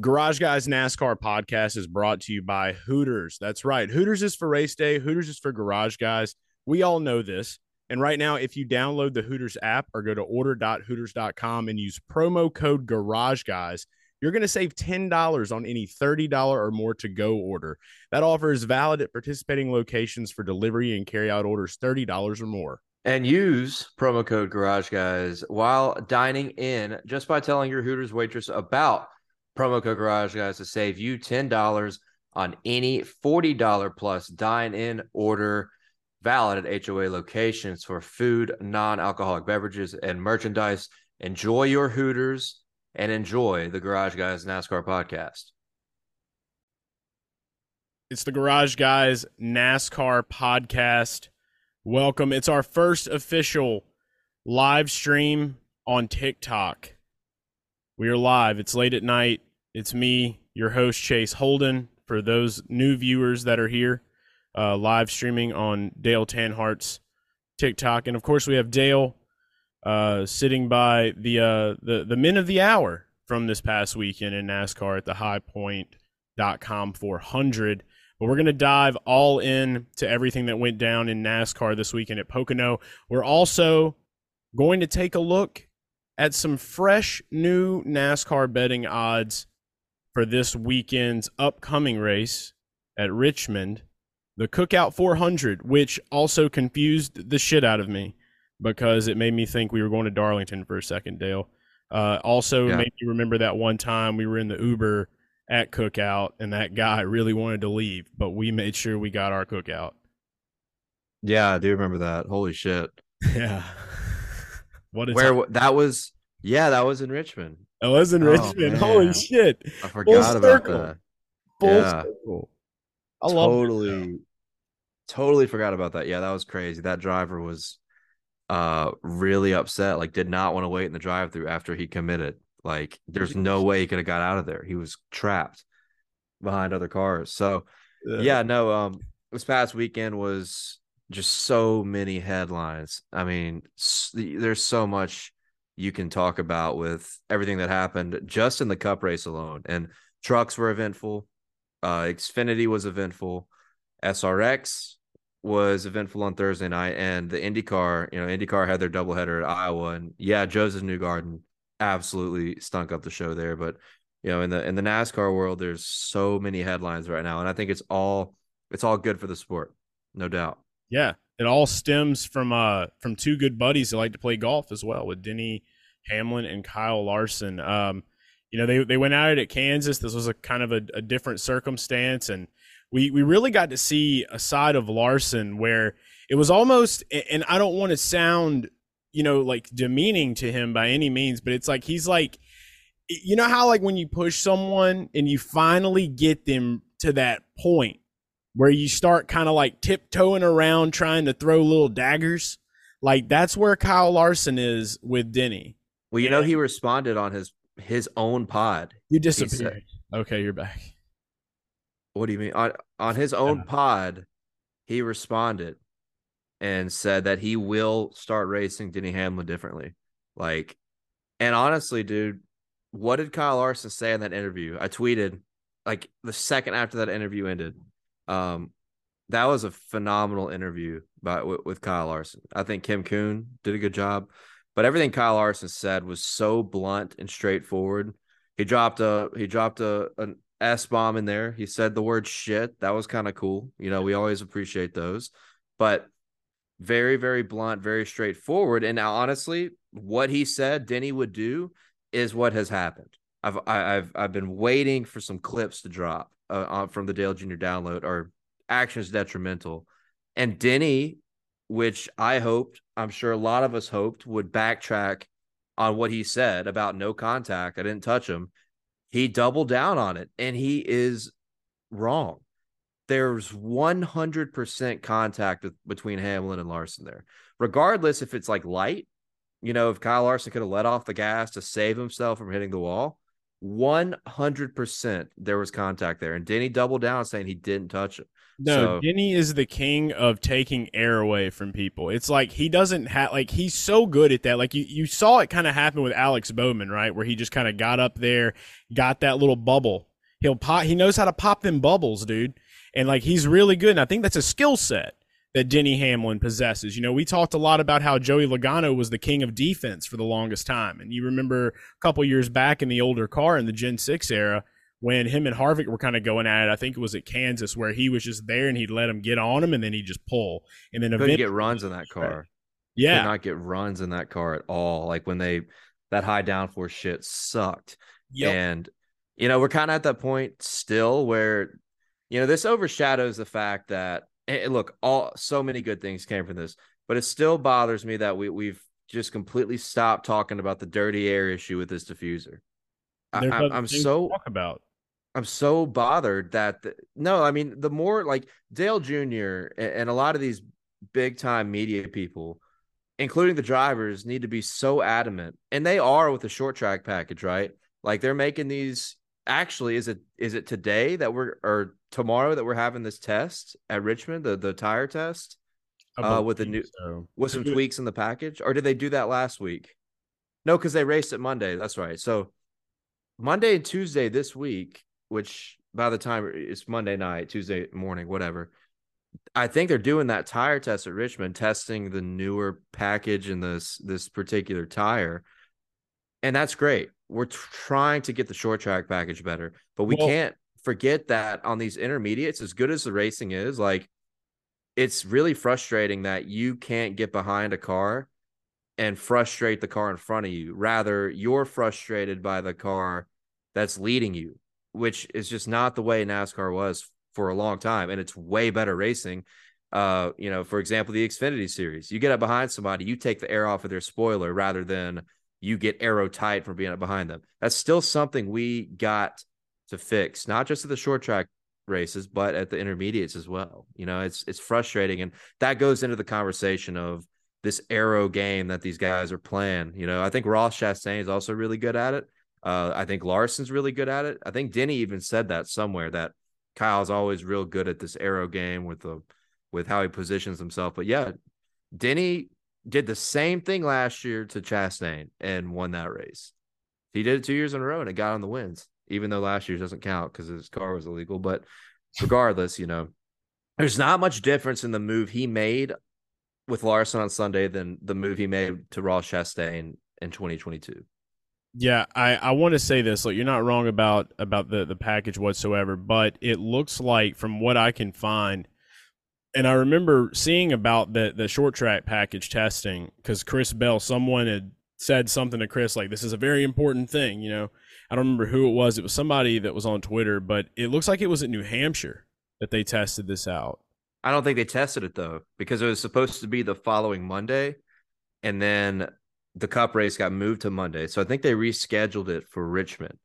Garage Guys NASCAR podcast is brought to you by Hooters. That's right. Hooters is for race day, Hooters is for Garage Guys. We all know this. And right now, if you download the Hooters app or go to order.hooters.com and use promo code Garage Guys, you're going to save $10 on any $30 or more to go order. That offer is valid at participating locations for delivery and carry out orders $30 or more. And use promo code Garage Guys while dining in just by telling your Hooters waitress about promo code Garage Guys to save you $10 on any $40 plus dine in order valid at HOA locations for food, non alcoholic beverages, and merchandise. Enjoy your Hooters and enjoy the Garage Guys NASCAR podcast. It's the Garage Guys NASCAR podcast. Welcome. It's our first official live stream on TikTok. We are live. It's late at night. It's me, your host, Chase Holden. For those new viewers that are here, uh, live streaming on Dale Tanhardt's TikTok. And of course, we have Dale uh, sitting by the, uh, the, the men of the hour from this past weekend in NASCAR at the highpoint.com 400. But we're going to dive all in to everything that went down in NASCAR this weekend at Pocono. We're also going to take a look at some fresh new NASCAR betting odds for this weekend's upcoming race at Richmond, the Cook Out 400, which also confused the shit out of me because it made me think we were going to Darlington for a second, Dale. Uh, also yeah. made me remember that one time we were in the Uber at Cookout and that guy really wanted to leave, but we made sure we got our cookout. Yeah, I do remember that. Holy shit. Yeah. what is Where that? that was yeah, that was in Richmond. I was in oh, Richmond. Man. Holy shit! I forgot about that. Full yeah. circle. I totally, totally forgot about that. Yeah, that was crazy. That driver was uh really upset. Like, did not want to wait in the drive-through after he committed. Like, there's no way he could have got out of there. He was trapped behind other cars. So, yeah, yeah no. Um, this past weekend was just so many headlines. I mean, there's so much you can talk about with everything that happened just in the cup race alone. And trucks were eventful. Uh, Xfinity was eventful. SRX was eventful on Thursday night. And the IndyCar, you know, IndyCar had their doubleheader at Iowa. And yeah, Josef Newgarden absolutely stunk up the show there. But you know, in the in the NASCAR world, there's so many headlines right now. And I think it's all it's all good for the sport, no doubt. Yeah, it all stems from uh from two good buddies that like to play golf as well with Denny Hamlin and Kyle Larson. Um, you know, they they went it at Kansas. This was a kind of a, a different circumstance, and we we really got to see a side of Larson where it was almost. And I don't want to sound, you know, like demeaning to him by any means, but it's like he's like, you know how like when you push someone and you finally get them to that point where you start kind of like tiptoeing around trying to throw little daggers. Like that's where Kyle Larson is with Denny. Well, you know, he responded on his his own pod. You disappeared. Okay, you're back. What do you mean? On on his own pod, he responded and said that he will start racing Denny Hamlin differently. Like, and honestly, dude, what did Kyle Larson say in that interview? I tweeted like the second after that interview ended. Um, that was a phenomenal interview by with, with Kyle Larson. I think Kim Coon did a good job, but everything Kyle Larson said was so blunt and straightforward. He dropped a he dropped a an S bomb in there. He said the word shit. That was kind of cool. You know, we always appreciate those. But very very blunt, very straightforward. And honestly, what he said Denny would do is what has happened. I've I, have I've been waiting for some clips to drop uh, from the Dale Jr. download are actions detrimental. And Denny, which I hoped, I'm sure a lot of us hoped, would backtrack on what he said about no contact. I didn't touch him. He doubled down on it, and he is wrong. There's 100% contact between Hamlin and Larson there, regardless if it's like light. You know, if Kyle Larson could have let off the gas to save himself from hitting the wall, 100% there was contact there. And Denny doubled down saying he didn't touch it. No, So- Denny is the king of taking air away from people. It's like he doesn't have like he's so good at that. Like you, you saw it kind of happen with Alex Bowman, right? Where he just kind of got up there, got that little bubble. He'll pop. He knows how to pop them bubbles, dude. And like he's really good. And I think that's a skill set that Denny Hamlin possesses. You know, we talked a lot about how Joey Logano was the king of defense for the longest time. And you remember a couple years back in the older car in the Gen 6 era when him and Harvick were kind of going at it. I think it was at Kansas where he was just there and he'd let him get on him and then he'd just pull. And then eventually, get runs in that car. Could yeah, not get runs in that car at all. Like when they that high downforce shit sucked. yep. And you know, we're kind of at that point still where you know, this overshadows the fact that and look, all so many good things came from this, but it still bothers me that we we've just completely stopped talking about the dirty air issue with this diffuser. I, There's I'm, other I'm things to so talk about. I'm so bothered that the, no, I mean the more like Dale Jr. and, and a lot of these big time media people, including the drivers, need to be so adamant, and they are with the short track package, right? Like they're making these. Actually, is it is it today that we're or tomorrow that we're having this test at Richmond, the the tire test uh, with the new- so. with some tweaks in the package, or did they do that last week? No, because they raced it Monday. That's right. So Monday and Tuesday this week, which by the time it's Monday night, Tuesday morning, whatever. I think they're doing that tire test at Richmond, testing the newer package in this this particular tire, and that's great. We're t- trying to get the short track package better, but we Well- can't forget that on these intermediates, as good as the racing is, like it's really frustrating that you can't get behind a car and frustrate the car in front of you. Rather, you're frustrated by the car that's leading you, which is just not the way NASCAR was for a long time. And it's way better racing. Uh, you know, for example, the Xfinity series, you get up behind somebody, you take the air off of their spoiler rather than you get arrow tight from being up behind them. That's still something we got to fix, not just at the short track races, but at the intermediates as well. You know, it's it's frustrating, and that goes into the conversation of this arrow game that these guys are playing. You know, I think Ross Chastain is also really good at it. Uh, I think Larson's really good at it. I think Denny even said that somewhere that Kyle's always real good at this arrow game with the with how he positions himself. But yeah, Denny did the same thing last year to Chastain and won that race. He did it two years in a row and it got on the wins, even though last year's doesn't count because his car was illegal. But regardless, you know, there's not much difference in the move he made with Larson on Sunday than the move he made to Ross Chastain in 2022. Yeah, I, I want to say this. Like, you're not wrong about about the the package whatsoever, but it looks like from what I can find, and I remember seeing about the the short track package testing because Chris Bell, someone had said something to Chris like, "This is a very important thing." You know, I don't remember who it was. It was somebody that was on Twitter, but it looks like it was in New Hampshire that they tested this out. I don't think they tested it though because it was supposed to be the following Monday, and then the Cup race got moved to Monday. So I think they rescheduled it for Richmond,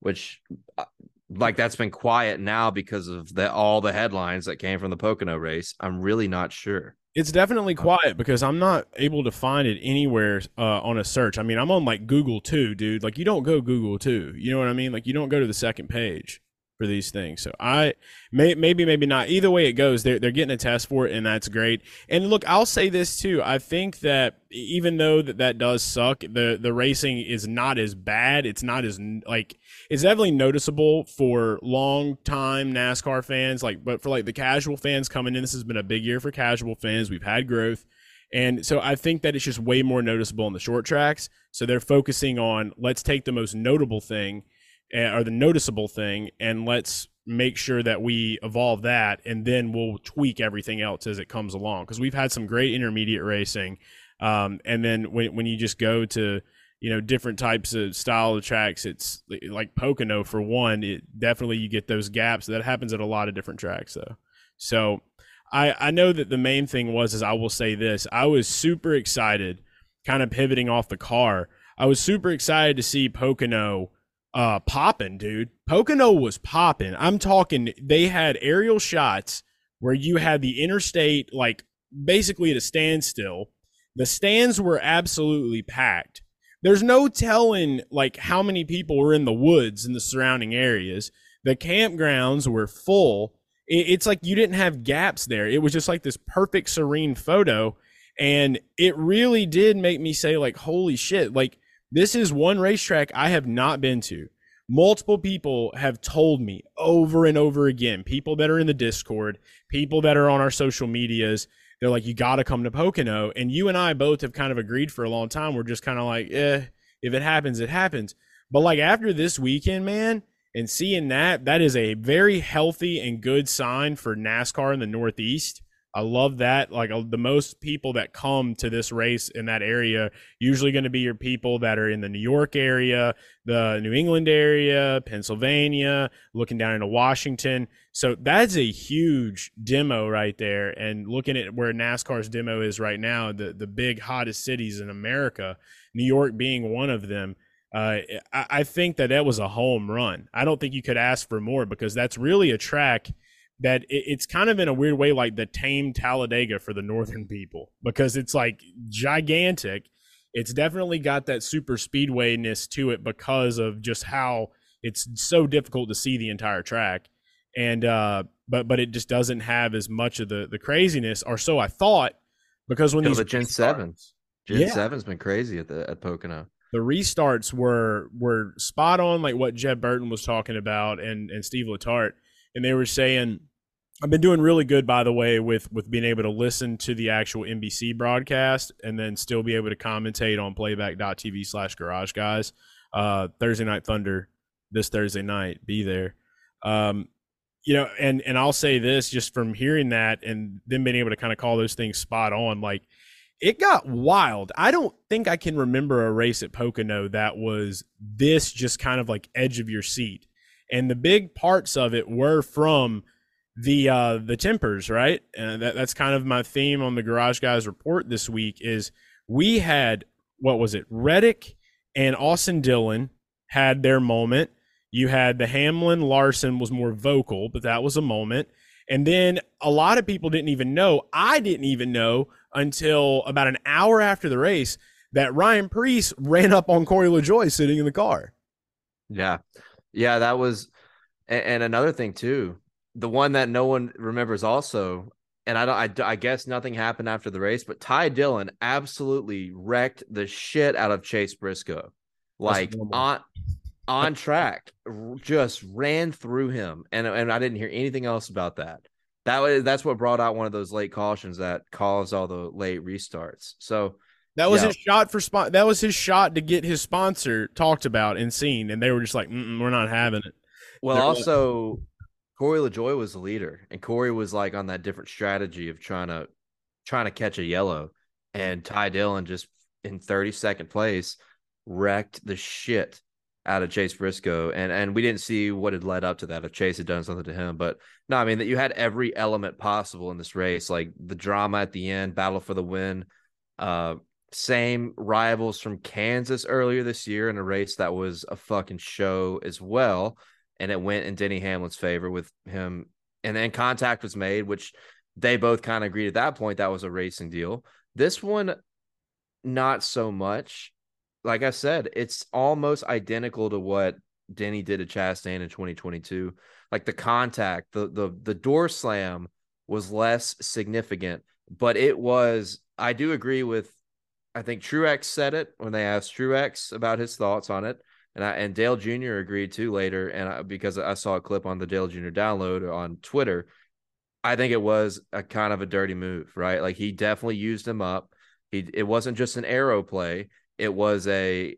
which uh, like that's been quiet now because of the all the headlines that came from the Pocono race. I'm really not sure. It's definitely quiet because I'm not able to find it anywhere uh, on a search. I mean, I'm on like Google too, dude. Like, you don't go Google too. You know what I mean? Like, you don't go to the second page for these things. So I may maybe maybe not. Either way it goes, they're they're getting a test for it, and that's great. And look, I'll say this too. I think that even though that that does suck, the the racing is not as bad. It's not as like it's definitely noticeable for long time NASCAR fans. Like, but for like the casual fans coming in, this has been a big year for casual fans. We've had growth. And so I think that it's just way more noticeable on the short tracks. So they're focusing on let's take the most notable thing or the noticeable thing and let's make sure that we evolve that and then we'll tweak everything else as it comes along. Because we've had some great intermediate racing um, and then when, when you just go to you know different types of style of tracks it's like pocono for one it definitely you get those gaps. That happens at a lot of different tracks though. So i i know that the main thing was is i will say this i was super excited kind of pivoting off the car. I was super excited to see pocono uh popping, dude. Pocono was popping. I'm talking they had aerial shots where you had the interstate like basically at a standstill. The stands were absolutely packed. there's no telling like how many people were in the woods in the surrounding areas. The campgrounds were full. It's like you didn't have gaps there. It was just like this perfect serene photo and it really did make me say like holy shit, like this is one racetrack I have not been to. Multiple people have told me over and over again people that are in the discord people that are on our social medias they're like you got to come to pocono. And you and i both have kind of agreed for a long time. We're just kind of like eh if it happens it happens. But like after this weekend man and seeing that that is a very healthy and good sign for nascar in the northeast I love that. Like uh, the most people that come to this race in that area, usually going to be your people that are in the New York area, the New England area, Pennsylvania, looking down into Washington. So that's a huge demo right there. And looking at where NASCAR's demo is right now, the the big hottest cities in America, New York being one of them. Uh, I, I think that that was a home run. I don't think you could ask for more because that's really a track that it, it's kind of in a weird way like the tame Talladega for the northern people because it's like gigantic. It's definitely got that super speedwayness to it because of just how it's so difficult to see the entire track. And uh but but it just doesn't have as much of the the craziness or so I thought because when these the Gen Sevens, Gen yeah. Seven's been crazy at the at Pocono. The restarts were were spot on, like what Jeff Burton was talking about, and and Steve Letarte and they were saying I've been doing really good, by the way, with with being able to listen to the actual NBC broadcast and then still be able to commentate on playback.tv slash garage guys. Uh, Thursday night thunder this Thursday night. Be there. Um, you know, and and I'll say this just from hearing that and then being able to kind of call those things spot on, like it got wild. I don't think I can remember a race at Pocono that was this just kind of like edge of your seat. And the big parts of it were from the uh the tempers right? And that, that's kind of my theme on the garage guys report this week is we had what was it reddick and austin dillon had their moment. You had the hamlin larson was more vocal but that was a moment. And then a lot of people didn't even know i didn't even know until about an hour after the race that ryan preece ran up on corey lajoie sitting in the car. Yeah yeah that was and another thing too the one that no one remembers also, and I don't, I, I guess nothing happened after the race, but Ty Dillon absolutely wrecked the shit out of Chase Briscoe, like on on track, just ran through him, and and I didn't hear anything else about that. That was that's what brought out one of those late cautions that caused all the late restarts. So that was yeah. his shot for spot. That was his shot to get his sponsor talked about and seen, and they were just like, "We're not having it." Well, They're also Corey LaJoie was the leader, and Corey was like on that different strategy of trying to trying to catch a yellow, and Ty Dillon just in 32nd place wrecked the shit out of Chase Briscoe, and and we didn't see what had led up to that if Chase had done something to him, but no, I mean that you had every element possible in this race, like the drama at the end, battle for the win. Uh, same rivals from Kansas earlier this year in a race that was a fucking show as well and it went in Denny Hamlin's favor with him. And then contact was made, which they both kind of agreed at that point that was a racing deal. This one, not so much. Like I said, it's almost identical to what Denny did at Chastain in 2022. Like the contact, the the the door slam was less significant, but it was. I do agree with. I think Truex said it when they asked Truex about his thoughts on it and I and Dale Jr. agreed too later, and I, because I saw a clip on the Dale Jr. download on Twitter, I think it was a kind of a dirty move, right? Like he definitely used him up. He it wasn't just an arrow play; it was a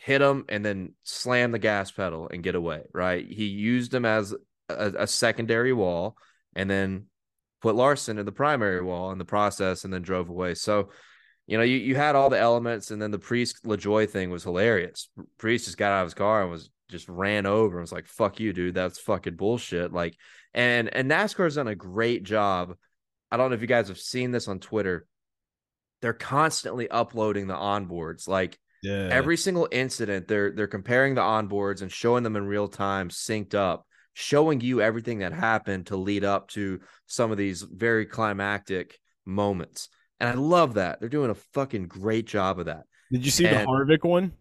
hit him and then slam the gas pedal and get away, right? He used him as a, a secondary wall, and then put Larson in the primary wall in the process, and then drove away. So you know, you, you had all the elements, and then the Preece LaJoie thing was hilarious. Preece just got out of his car and was just ran over and was like, "Fuck you, dude. That's fucking bullshit." Like, and and NASCAR's done a great job. I don't know if you guys have seen this on Twitter. They're constantly uploading the onboards. Like yeah. every single incident, they're they're comparing the onboards and showing them in real time, synced up, showing you everything that happened to lead up to some of these very climactic moments. And I love that. They're doing a fucking great job of that. Did you see And- the Harvick one?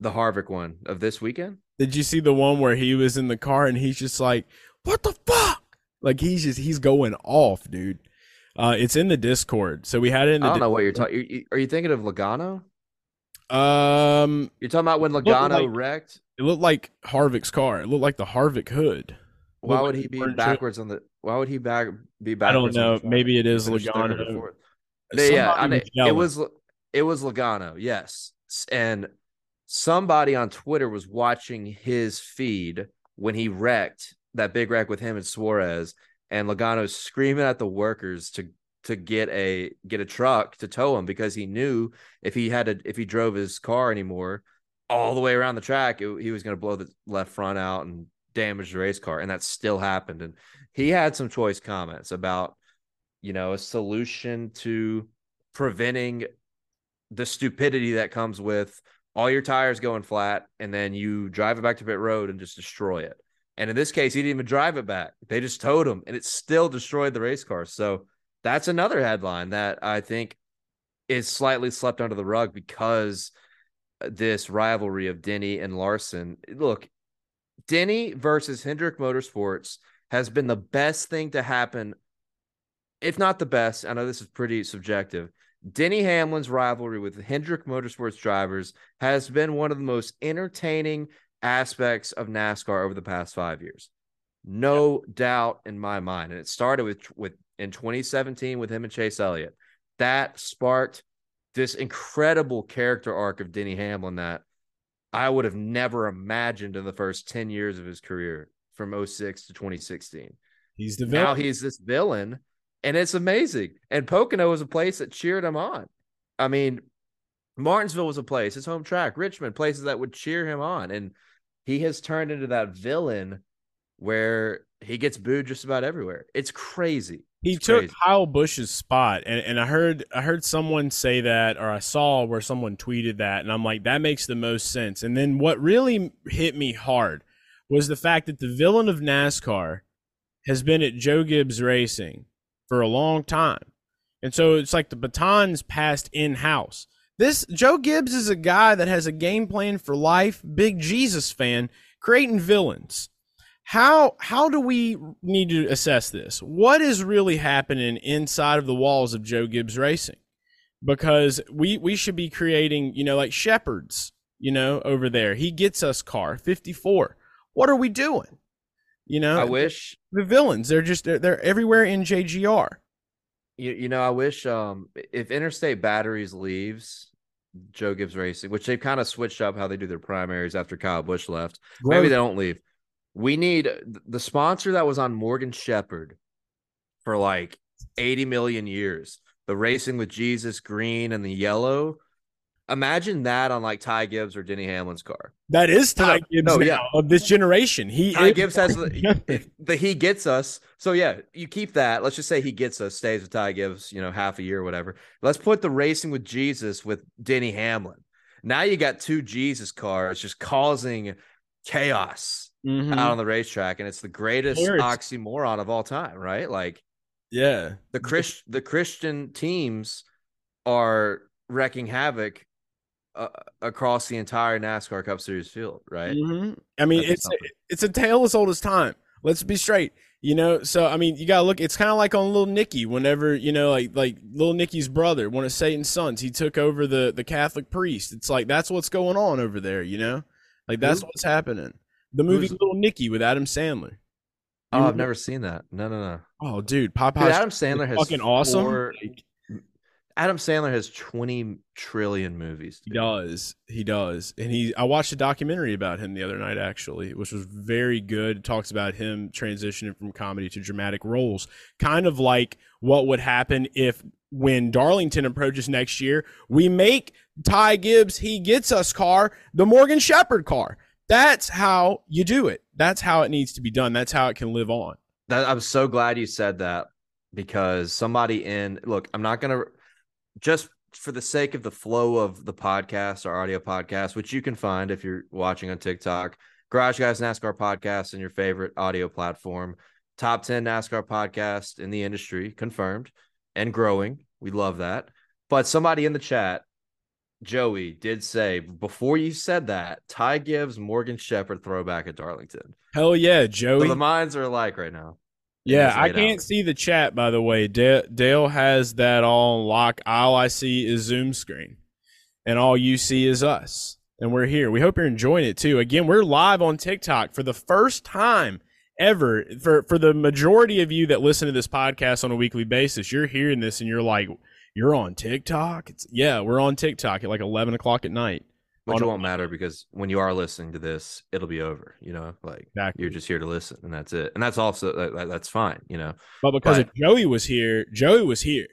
The Harvick one of this weekend. Did you see the one where he was in the car and he's just like, "What the fuck?" Like he's just he's going off, dude. Uh, it's in the Discord, so we had it in the. I don't know what you're talking. Are you thinking of Logano? Um, You're talking about when Logano like- wrecked. it looked like Harvick's car. It looked like the Harvick hood. Why would he be backwards on the? Why would he back be backwards? I don't know. Maybe it is He is finished third or Logano. yeah, I was it was it was Logano, yes, and somebody on Twitter was watching his feed when he wrecked that big wreck with him and Suarez, and Logano's screaming at the workers to to get a get a truck to tow him because he knew if he had to if he drove his car anymore all the way around the track, it, he was going to blow the left front out and damage the race car, and that still happened. And he had some choice comments about you know a solution to preventing the stupidity that comes with all your tires going flat and then you drive it back to pit road and just destroy it. And in this case, he didn't even drive it back. They just towed him and it still destroyed the race car. So that's another headline that I think is slightly slept under the rug because this rivalry of Denny and Larson. Look, Denny versus Hendrick Motorsports has been the best thing to happen, if not the best. I know this is pretty subjective. Denny Hamlin's rivalry with Hendrick Motorsports drivers has been one of the most entertaining aspects of NASCAR over the past five years. No doubt in my mind. And it started with with in 2017 with him and Chase Elliott. That sparked this incredible character arc of Denny Hamlin that I would have never imagined in the first 10 years of his career from 06 to 2016 He's the now he's this villain and it's amazing. And pocono was a place that cheered him on. I mean martinsville was a place his home track richmond places that would cheer him on. And he has turned into that villain where he gets booed just about everywhere. It's crazy He It's took crazy. Kyle Busch's spot, and, and I heard I heard someone say that, or I saw where someone tweeted that, and I'm like, that makes the most sense. And then what really hit me hard was the fact that the villain of NASCAR has been at Joe Gibbs Racing for a long time, and so it's like the baton's passed in house. This Joe Gibbs is a guy that has a game plan for life, big Jesus fan, creating villains how how do we need to assess this? What is really happening inside of the walls of Joe Gibbs Racing? Because we we should be creating, you know, like shepherds, you know, over there. He gets us car 54. What are we doing? You know, i wish the villains, they're just they're, they're everywhere in JGR. you, you know i wish um if interstate batteries leaves joe gibbs racing which they've kind of switched up how they do their primaries after kyle busch left Maybe they don't leave. We need the sponsor that was on Morgan Shepherd for like 80 million years. The racing with Jesus green and the yellow. Imagine that on like Ty Gibbs or Denny Hamlin's car. That is Ty No, Gibbs no, now yeah. of this generation. He Ty is Gibbs has the, the he gets us. So yeah, you keep that. Let's just say he gets us, stays with Ty Gibbs, you know, half a year or whatever. Let's put the racing with Jesus with Denny Hamlin. Now you got two Jesus cars just causing chaos. Mhm. out on the racetrack, and it's the greatest oxymoron of all time, right? Like yeah. the Christ the Christian teams are wrecking havoc uh, across the entire NASCAR Cup Series field, right? Mhm. I mean, That's it's something. it's a tale as old as time. Let's be straight. You know, so I mean, you gotta look. It's kind of like on Little Nicky. Whenever you know, like like Little Nicky's brother, one of Satan's sons, he took over the the Catholic priest. It's like that's what's going on over there. You know, like that's what's happening. The movie Who's- Little Nicky with Adam Sandler. You Oh, I've never seen that. No, no, no. Oh, dude, Popeye. Dude, Adam Sandler has fucking awesome. four- Adam Sandler has twenty trillion movies. He does. He does. And he I watched a documentary about him the other night actually, which was very good. It talks about him transitioning from comedy to dramatic roles. Kind of like what would happen if when Darlington approaches next year, we make Ty Gibbs he gets us car, the Morgan Shepherd car. That's how you do it. That's how it needs to be done. That's how it can live on. That I'm so glad you said that because somebody in look, I'm not gonna just for the sake of the flow of the podcast, our audio podcast, which you can find if you're watching on TikTok, Garage Guys NASCAR podcast and your favorite audio platform, top 10 NASCAR podcast in the industry, confirmed and growing. We love that. But somebody in the chat Joey did say before you said that, Ty Gibbs, Morgan Shepherd throwback at Darlington. Hell yeah, Joey. So the minds are alike right now. Yeah, I can't see the chat by the way. Dale, Dale has that all lock. All I see is Zoom screen, and all you see is us, and we're here. We hope you're enjoying it too. Again, we're live on TikTok for the first time ever. For for the majority of you that listen to this podcast on a weekly basis, you're hearing this and you're like, "You're on TikTok." It's yeah, we're on TikTok at like 11 o'clock at night. Which it won't matter because when you are listening to this, it'll be over. You know, like exactly. you're just here to listen, and that's it. And that's also that, that's fine. You know, but because but, Joey was here, Joey was here.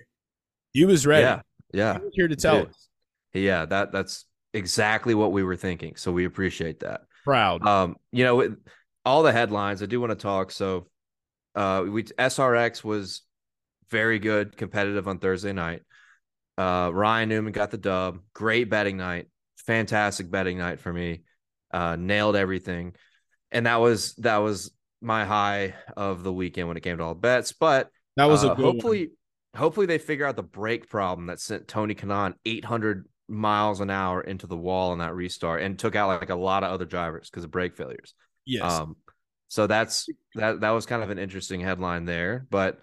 He was ready. Yeah, yeah. He was here to tell Dude. us. Yeah, that that's exactly what we were thinking. So we appreciate that. Proud. Um, you know, all the headlines. I do want to talk. So, uh, we SRX was very good, competitive on Thursday night. Uh, Ryan Newman got the dub. Great betting night fantastic betting night for me. Uh, nailed everything, and that was that was my high of the weekend when it came to all bets. But that was uh, a hopefully one. hopefully they figure out the brake problem that sent Tony Kanaan 800 miles an hour into the wall in that restart and took out like a lot of other drivers because of brake failures. Yes. Um, so that's that that was kind of an interesting headline there, but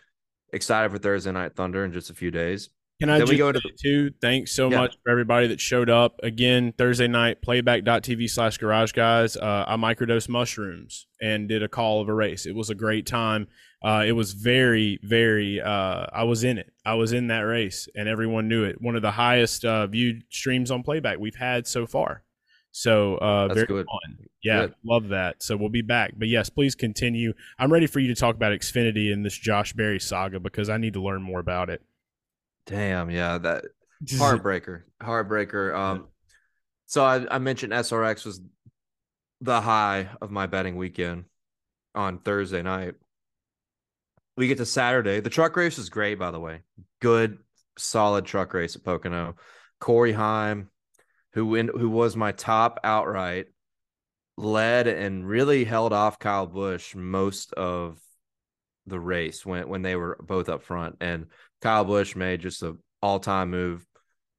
excited for Thursday night thunder in just a few days. Can I then just go to too? Thanks so yeah. much for everybody that showed up again Thursday night. Playback.tv slash Garage Guys. Uh, I microdosed mushrooms and did a call of a race. It was a great time. Uh, it was very, very. Uh, I was in it. I was in that race, and everyone knew it. One of the highest uh, viewed streams on Playback we've had so far. So uh, very good. fun. Yeah, good. love that. So we'll be back. But yes, please continue. I'm ready for you to talk about Xfinity and this Josh Berry saga because I need to learn more about it. Damn, yeah, that heartbreaker, heartbreaker. Um, so I, I mentioned SRX was the high of my betting weekend on Thursday night. We get to Saturday. The truck race is great, by the way. Good, solid truck race at Pocono. Corey Heim, who win, who was my top outright, led and really held off Kyle Busch most of the race when when they were both up front. And Kyle Busch made just an all time move,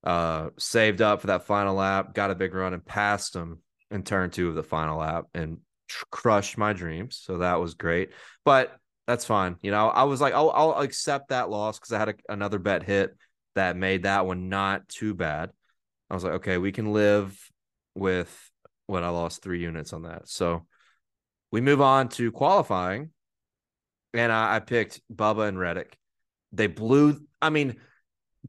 uh, saved up for that final lap, got a big run, and passed him in turn two of the final lap and tr- crushed my dreams. So that was great, but that's fine. You know, I was like, I'll, I'll accept that loss because I had a, another bet hit that made that one not too bad. I was like, okay, we can live with what I lost three units on that. So we move on to qualifying, and I, I picked Bubba and Reddick. They blew. I mean,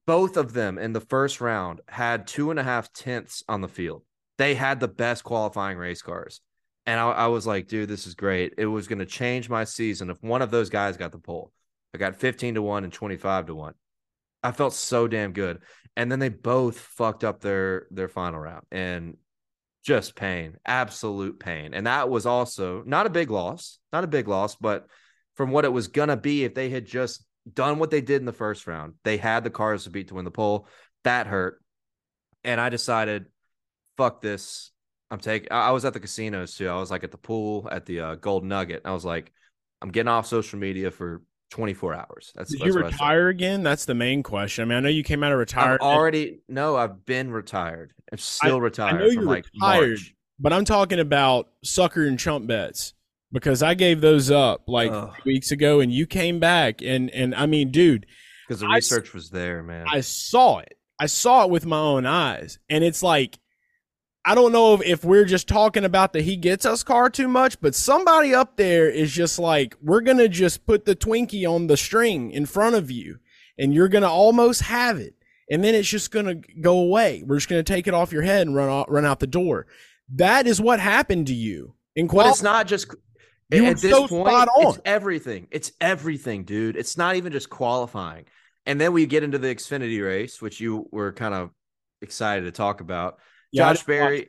both of them in the first round had two and a half tenths on the field. They had the best qualifying race cars. And I, I was like, dude, this is great. It was going to change my season if one of those guys got the pole. I got 15 to 1 and 25 to 1. I felt so damn good. And then they both fucked up their their final round and just pain, absolute pain. And that was also not a big loss, not a big loss, but from what it was going to be if they had just done what they did in the first round. They had the cars to beat to win the pole. That hurt. And I decided, fuck this. I'm taking, I was at the casinos too. I was like at the pool at the uh, Gold Nugget. I was like, I'm getting off social media for 24 hours. That's Did that's you retire again? That's the main question. I mean, I know you came out of retirement. I've already, no, I've been retired. I'm still I, retired. I know you're like retired, March. but I'm talking about sucker and chump bets because I gave those up like weeks ago, and you came back, and and I mean, dude, because the research I, was there, man. I saw it. I saw it with my own eyes, and it's like. I don't know if, if we're just talking about the he gets us car too much, but somebody up there is just like, we're going to just put the Twinkie on the string in front of you and you're going to almost have it. And then it's just going to go away. We're just going to take it off your head and run out, run out the door. That is what happened to you. In qual- but it's not just you At this so point, it's everything. It's everything, dude. It's not even just qualifying. And then we get into the Xfinity race, which you were kind of excited to talk about. Yeah, Josh Berry,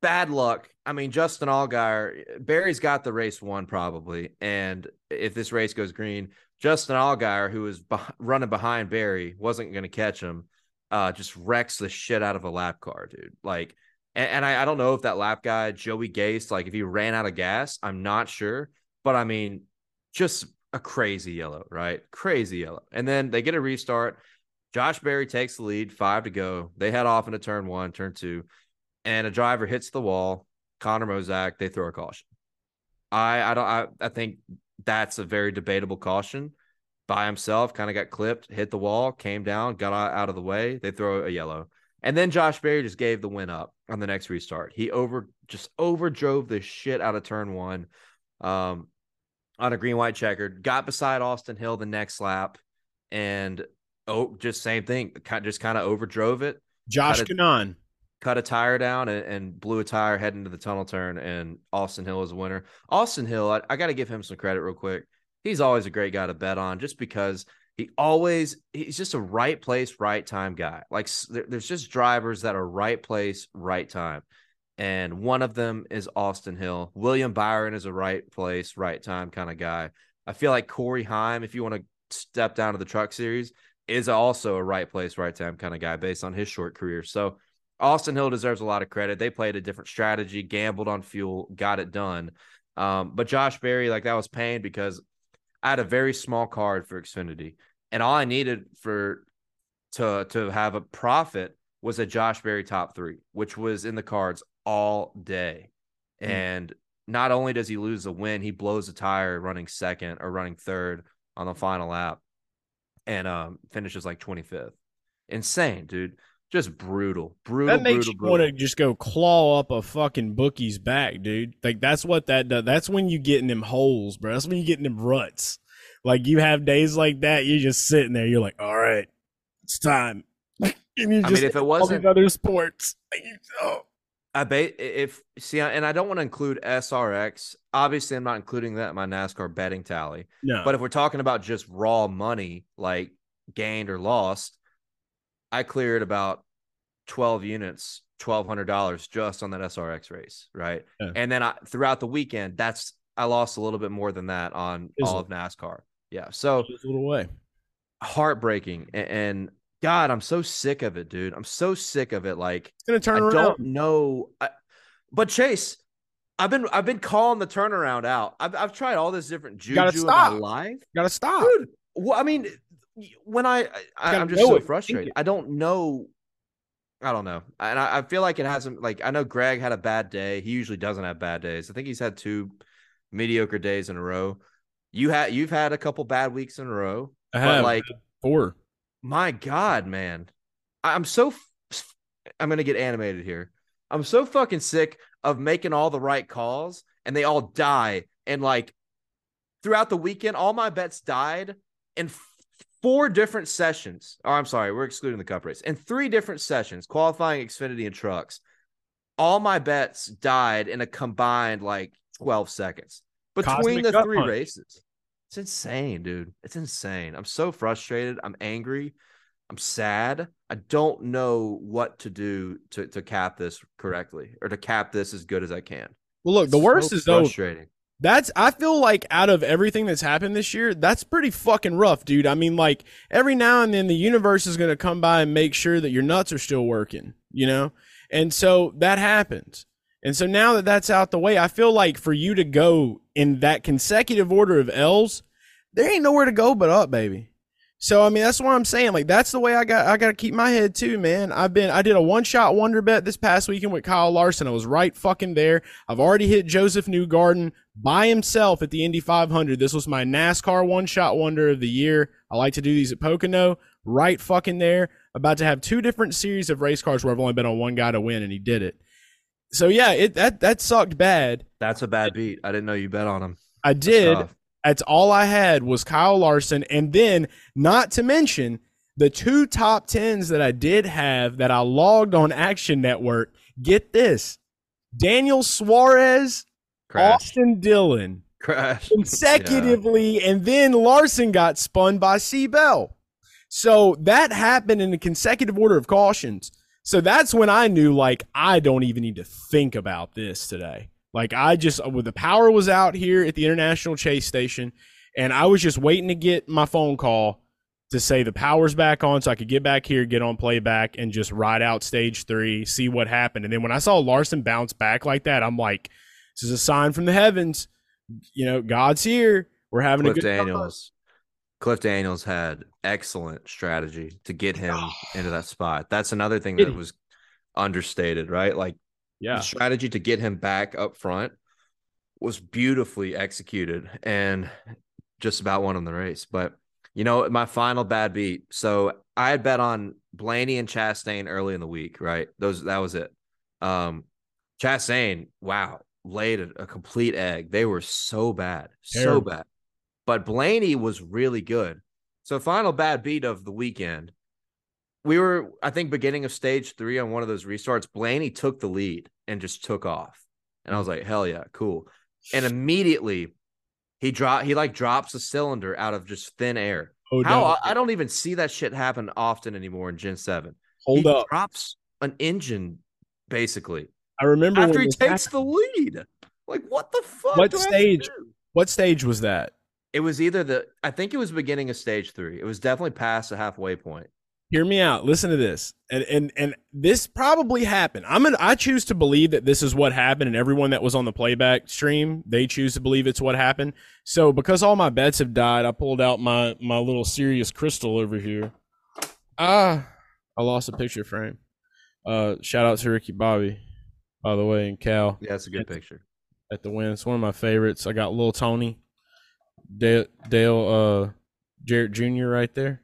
bad luck. I mean, Justin Allgaier, Berry's got the race won probably. And if this race goes green, Justin Allgaier, who was running behind Barry, wasn't going to catch him, uh, just wrecks the shit out of a lap car, dude. Like, and, and I, I, don't know if that lap guy, Joey Gase, like if he ran out of gas, I'm not sure. But I mean, just a crazy yellow, right? Crazy yellow. And then they get a restart. Josh Berry takes the lead, five to go. They head off into turn one, turn two, and a driver hits the wall. Connor Mosack, they throw a caution. I I don't I, I think that's a very debatable caution. By himself, kind of got clipped, hit the wall, came down, got out of the way. They throw a yellow. And then Josh Berry just gave the win up on the next restart. He over just overdrove the shit out of turn one um, on a green white checkered, got beside Austin Hill the next lap, and oh, just same thing, just kind of overdrove it. Josh Kanon cut a tire down and, and, blew a tire heading to the tunnel turn, and Austin Hill was a winner. Austin Hill, I, I got to give him some credit real quick. He's always a great guy to bet on, just because he always he's just a right place, right time guy. Like there, there's just drivers that are right place, right time, and one of them is Austin Hill. William Byron is a right place, right time kind of guy. I feel like Corey Heim, if you want to step down to the truck series, is also a right place, right time kind of guy based on his short career. So Austin Hill deserves a lot of credit. They played a different strategy, gambled on fuel, got it done. Um, but Josh Berry, like that was pain because I had a very small card for Xfinity, and all I needed for to to have a profit was a Josh Berry top three, which was in the cards all day. Mm. And not only does he lose a win, he blows a tire running second or running third on the final lap, and um, finishes like 25th. Insane, dude just brutal, brutal. That makes brutal, you want to just go claw up a fucking bookie's back, dude. Like that's what that does. That's when you get in them holes, bro. That's when you get in them ruts. Like you have days like that, you're just sitting there. You're like, all right, it's time. and you just I mean, if it wasn't other sports, oh. I bet if see, and I don't want to include SRX. Obviously, I'm not including that in my NASCAR betting tally. No, but if we're talking about just raw money, like gained or lost, I cleared about 12 units, $1,200 just on that SRX race. Right. Yeah. And then I, throughout the weekend, that's, I lost a little bit more than that on all of NASCAR. Yeah. So a little way. Heartbreaking. And, and, God, I'm so sick of it, dude. I'm so sick of it. Like it's gonna turn I around. don't know. I, but Chase, I've been I've been calling the turnaround out. I've I've tried all this different juju in my life. Gotta stop, dude. Well, I mean, when I, I am just so it. frustrated. I don't know. I don't know, and I, I, feel like it hasn't. Like I know Greg had a bad day. He usually doesn't have bad days. I think he's had two mediocre days in a row. You had you've had a couple bad weeks in a row. I have like four. My God, man, I'm so. I'm gonna get animated here. I'm so fucking sick of making all the right calls and they all die. And like throughout the weekend, all my bets died. And four different sessions. Oh, I'm sorry, we're excluding the cup race. In three different sessions, qualifying Xfinity and trucks, all my bets died in a combined like 12 seconds between Cosmic the three punch. races. It's insane, dude. It's insane. I'm so frustrated. I'm angry. I'm sad. I don't know what to do to, to cap this correctly or to cap this as good as I can. Well, look, the worst so is frustrating. that's I feel like out of everything that's happened this year, that's pretty fucking rough, dude. I mean, like every now and then the universe is going to come by and make sure that your nuts are still working, you know? And so that happens. And so now that that's out the way, I feel like for you to go in that consecutive order of L's, there ain't nowhere to go but up, baby. So I mean that's what I'm saying. Like that's the way I got I got to keep my head too, man. I've been I did a one shot wonder bet this past weekend with Kyle Larson. I was right fucking there. I've already hit Josef Newgarden by himself at the Indy 500. This was my NASCAR one shot wonder of the year. I like to do these at Pocono. Right fucking there. About to have two different series of race cars where I've only been on one guy to win, and he did it. So yeah, it that that sucked bad. That's a bad beat. I didn't know you bet on him. I did. That's all I had was Kyle Larson. And then, not to mention, the two top tens that I did have that I logged on Action Network. Get this Daniel Suarez, Crash. Austin Dillon. Crash. Consecutively. Yeah. And then Larson got spun by C. Bell. So that happened in a consecutive order of cautions. So that's when I knew, like, I don't even need to think about this today. Like I just uh, when the power was out here at the International Chase Station, and I was just waiting to get my phone call to say the power's back on, so I could get back here, get on playback, and just ride out stage three, see what happened. And then when I saw Larson bounce back like that, I'm like, this is a sign from the heavens. You know, God's here. We're having Cliff a good Daniels. Cliff Daniels had excellent strategy to get him into that spot. That's another thing that was understated, right? Like Yeah. the strategy to get him back up front was beautifully executed and just about won him the race. But you know, my final bad beat. So I had bet on Blaney and Chastain early in the week, right? Those that was it. Um Chastain, wow, laid a, a complete egg. They were so bad, so bad. But Blaney was really good. So final bad beat of the weekend. We were, I think, beginning of stage three on one of those restarts. Blaney took the lead and just took off. And I was like, hell yeah, cool. And immediately he drop he like drops a cylinder out of just thin air. Oh, How no. I don't even see that shit happen often anymore in Gen 7. Hold he up. drops an engine basically I remember after he takes happened. the lead. Like what the fuck? What do I have to stage? What stage was that? It was either the I think it was beginning of stage three. It was definitely past the halfway point. Hear me out. Listen to this. And and and this probably happened. I'm gonna I choose to believe that this is what happened, and everyone that was on the playback stream, they choose to believe it's what happened. So because all my bets have died, I pulled out my my little serious crystal over here. Ah, I lost a picture frame. Uh shout out to Ricky Bobby, by the way, and Cal. Yeah, that's a good picture. at the win. It's one of my favorites. I got Little Tony, Dale, Dale uh, Jarrett Jr. right there.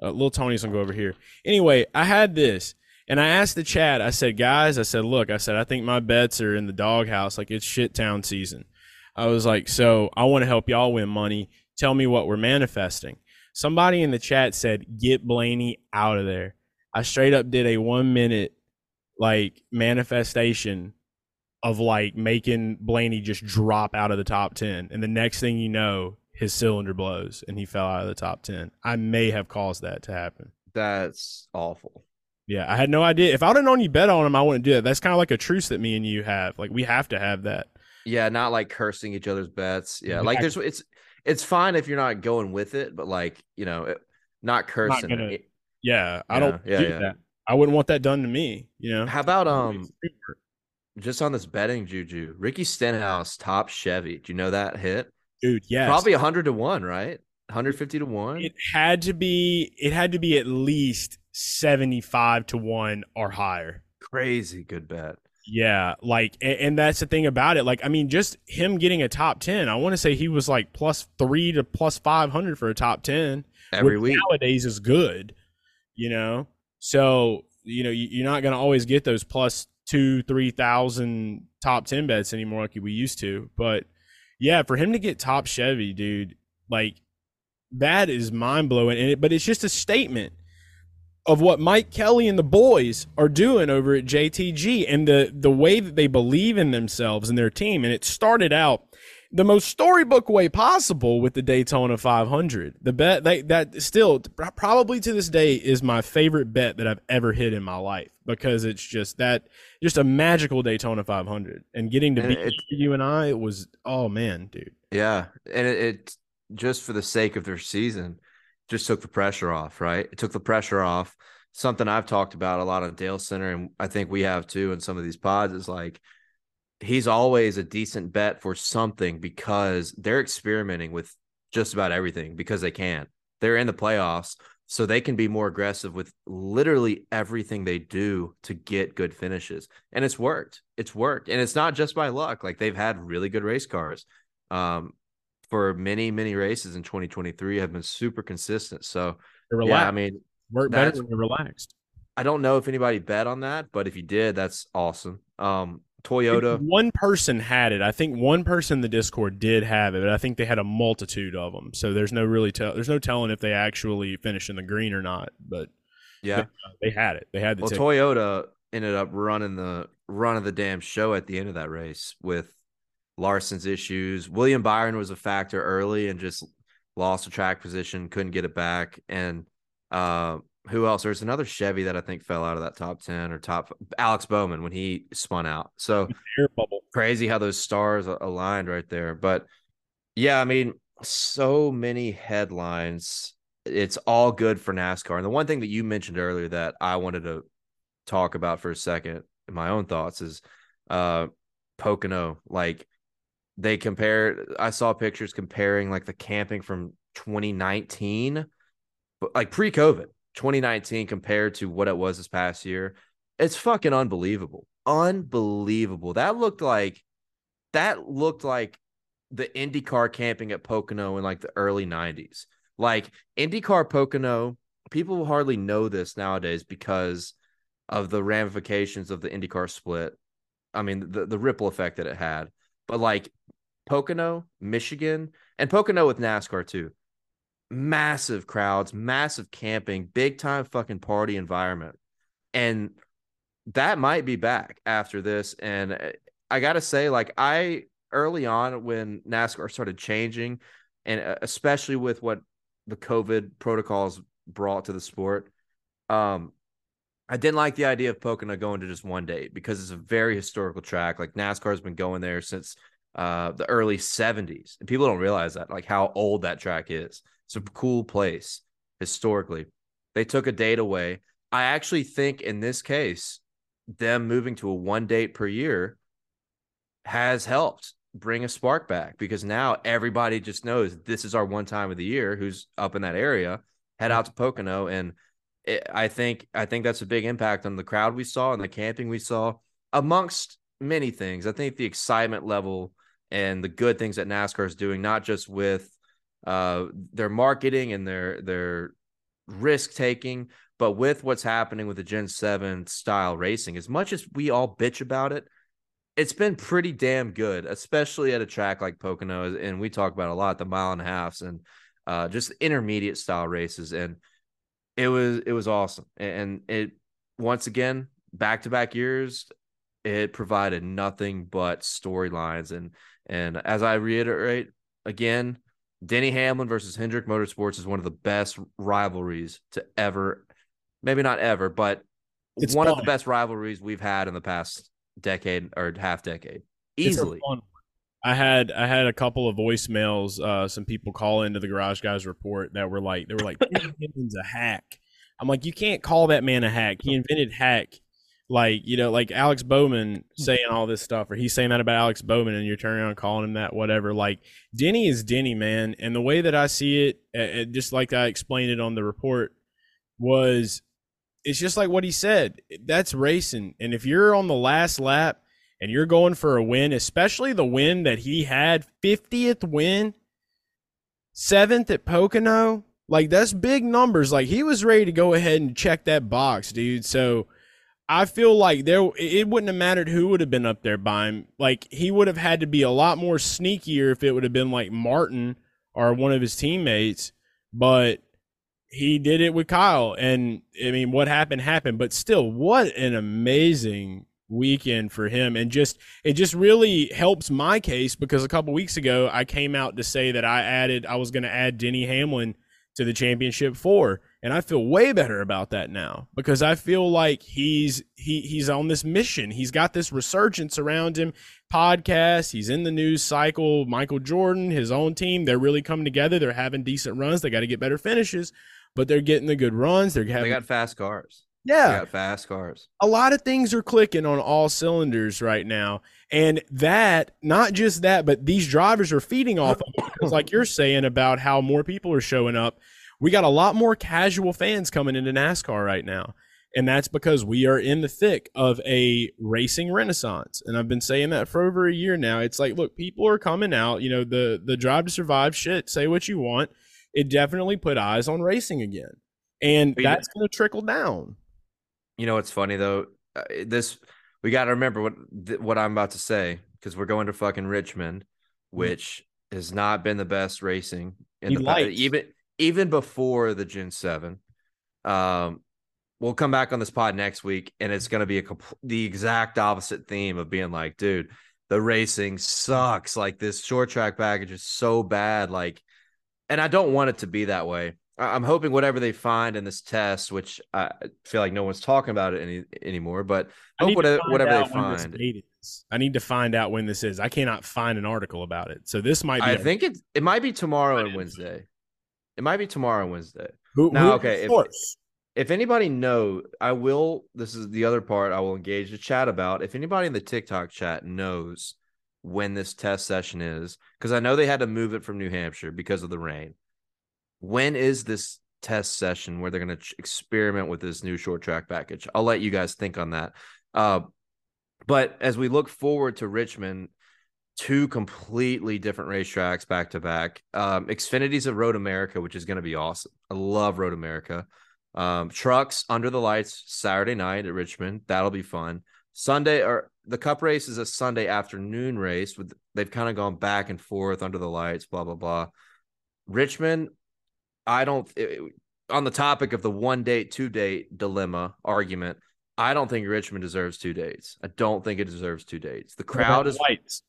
Uh, Lil Tony's gonna go over here. Anyway, I had this, and I asked the chat. I said, guys, I said, look, I said, I think my bets are in the doghouse. Like it's shit town season. I was like, so I want to help y'all win money. Tell me what we're manifesting. Somebody in the chat said, get Blaney out of there. I straight up did a one minute like manifestation of like making Blaney just drop out of the top 10. And the next thing you know, his cylinder blows and he fell out of the top 10. I may have caused that to happen. That's awful. Yeah, I had no idea. If I would have known you bet on him, I wouldn't do that. That's kind of like a truce that me and you have. Like we have to have that. Yeah, not like cursing each other's bets. Yeah, like there's it's it's fine if you're not going with it, but like you know, it, not cursing. gonna- Yeah, I Yeah, don't yeah, do yeah. that. I wouldn't want that done to me, you know. How about um just on this betting juju, Ricky Stenhouse top Chevy. Do you know that hit? Dude, yes. Probably hundred to one, right? 150 to one. it had to be it had to be at least 75 to 1 or higher. Crazy good bet. Yeah, like, and, and that's the thing about it. Like, I mean, just him getting a top ten. I want to say he was like plus three to plus five hundred for a top ten. Every which week. nowadays is good. You know, so you know you, you're not going to always get those plus two, three thousand top ten bets anymore like we used to. But yeah, for him to get top Chevy, dude, like that is mind blowing. And it, but it's just a statement of what Mike Kelley and the boys are doing over at JTG and the the way that they believe in themselves and their team. And it started out the most storybook way possible with the Daytona 500. The bet they, that still probably to this day is my favorite bet that I've ever hit in my life because it's just that just a magical Daytona 500 and getting to And beat it- you and I it was oh man, dude. Yeah, and it, it just for the sake of their season, just took the pressure off. Right, it took the pressure off. Something I've talked about a lot on Dale Center, and I think we have too in some of these pods. Is like he's always a decent bet for something because they're experimenting with just about everything because they can. They're in the playoffs, so they can be more aggressive with literally everything they do to get good finishes. And it's worked. It's worked. And it's not just by luck. Like they've had really good race cars. Um, for many, many races in 2023 have been super consistent. So yeah. I mean, Work better when you're relaxed. I don't know if anybody bet on that, but if you did, that's awesome. Um, Toyota, One person had it. I think one person in the Discord did have it, but I think they had a multitude of them. So there's no really tell. There's no telling if they actually finished in the green or not. But yeah. uh, they had it. They had the Well, ticket. Toyota ended up running the run of the damn show at the end of that race with Larson's issues. William Byron was a factor early and just lost the track position, couldn't get it back. And uh, who else? There's another Chevy that I think fell out of that top 10 or top Alex Bowman when he spun out. So crazy how those stars aligned right there. But yeah, I mean, so many headlines. It's all good for NASCAR. And the one thing that you mentioned earlier that I wanted to talk about for a second in my own thoughts is uh Pocono. Like they compare I saw pictures comparing like the camping from 2019, but like pre-COVID, 2019 compared to what it was this past year, it's fucking unbelievable. Unbelievable. That looked like that looked like the IndyCar camping at Pocono in like the early 90s. Like IndyCar Pocono, people hardly know this nowadays because of the ramifications of the IndyCar split. I mean, the, the ripple effect that it had. But like Pocono, Michigan, and Pocono with NASCAR too. Massive crowds, massive camping, big time fucking party environment. And that might be back after this. And uh, I got to say, like, I early on when NASCAR started changing, and uh, especially with what the COVID protocols brought to the sport, um, I didn't like the idea of Pocono going to just one day because it's a very historical track. Like NASCAR has been going there since uh, the early 70s. And people don't realize that, like how old that track is. It's a cool place historically. They took a date away. I actually think in this case, them moving to a one date per year has helped bring a spark back because now everybody just knows this is our one time of the year who's up in that area. Head out to Pocono and it, I think I think that's a big impact on the crowd we saw and the camping we saw amongst many things. I think the excitement level and the good things that NASCAR is doing, not just with uh, their marketing and their their risk taking, but with what's happening with the Gen 7 style racing. As much as we all bitch about it, it's been pretty damn good, especially at a track like Pocono. And we talk about a lot the mile and a halfs and uh, just intermediate style races. And it was it was awesome. And it once again, back to back years, it provided nothing but storylines and and as I reiterate again, Denny Hamlin versus Hendrick Motorsports is one of the best rivalries to ever, maybe not ever, but it's one fun. of the best rivalries we've had in the past decade or half decade. Easily. I had I had a couple of voicemails, uh, some people call into the Garage Guys report that were like they were like Hamlin's a hack. I'm like, you can't call that man a hack. He invented hack like you know like alex bowman hmm. saying all this stuff or he's saying that about alex bowman and you're turning around calling him that whatever. Like denny is denny man. And the way that i see it, it just like i explained it on the report was it's just like what he said. That's racing. And if you're on the last lap and you're going for a win especially the win that he had 50th win seventh at pocono like that's big numbers. Like he was ready to go ahead and check that box dude. So I feel like there it wouldn't have mattered who would have been up there by him. Like he would have had to be a lot more sneakier if it would have been like Martin or one of his teammates, but he did it with Kyle and I mean what happened happened, but still what an amazing weekend for him and just it just really helps my case because a couple weeks ago I came out to say that I added I was going to add Denny Hamlin to the championship four and I feel way better about that now because I feel like he's he he's on this mission. He's got this resurgence around him. Podcast, he's in the news cycle. Michael Jordan, his own team, they're really coming together. They're having decent runs. They got to get better finishes, but they're getting the good runs. They're having, they got fast cars. Yeah, they got fast cars. A lot of things are clicking on all cylinders right now, and that not just that, but these drivers are feeding off of like you're saying about how more people are showing up we got a lot more casual fans coming into NASCAR right now. And that's because we are in the thick of a racing renaissance. And I've been saying that for over a year now. It's like, look, people are coming out, you know, the the drive to survive shit, say what you want. It definitely put eyes on racing again. And that's going to trickle down. You know, it's funny though. Uh, this we got to remember what what I'm about to say because we're going to fucking Richmond, mm-hmm. which has not been the best racing in he the past. Even even before the Gen 7. Um, we'll come back on this pod next week and it's going to be a compl- the exact opposite theme of being like, dude, the racing sucks. Like this short track package is so bad. Like, and I don't want it to be that way. I'm hoping whatever they find in this test, which I feel like no one's talking about it any anymore, but hope whatever, whatever they find. I need to find out when this is. I cannot find an article about it, so this might. be I a- think it it might be tomorrow and Wednesday. It might be tomorrow, Wednesday. Who, now, who okay. If, if anybody know, I will. This is the other part I will engage the chat about. If anybody in the TikTok chat knows when this test session is, because I know they had to move it from New Hampshire because of the rain. when is this test session where they're going to experiment with this new short track package? I'll let you guys think on that. Uh, but as we look forward to Richmond, two completely different racetracks back to back. Um, Xfinity's of Road America, which is going to be awesome. I love Road America. Um, trucks under the lights Saturday night at Richmond. That'll be fun. Sunday or the Cup race is a Sunday afternoon race. With they've kind of gone back and forth under the lights. Blah blah blah. Richmond, I don't. It, on the topic of the one date, two date dilemma argument, I don't think Richmond deserves two dates. I don't think it deserves two dates. The crowd is lights.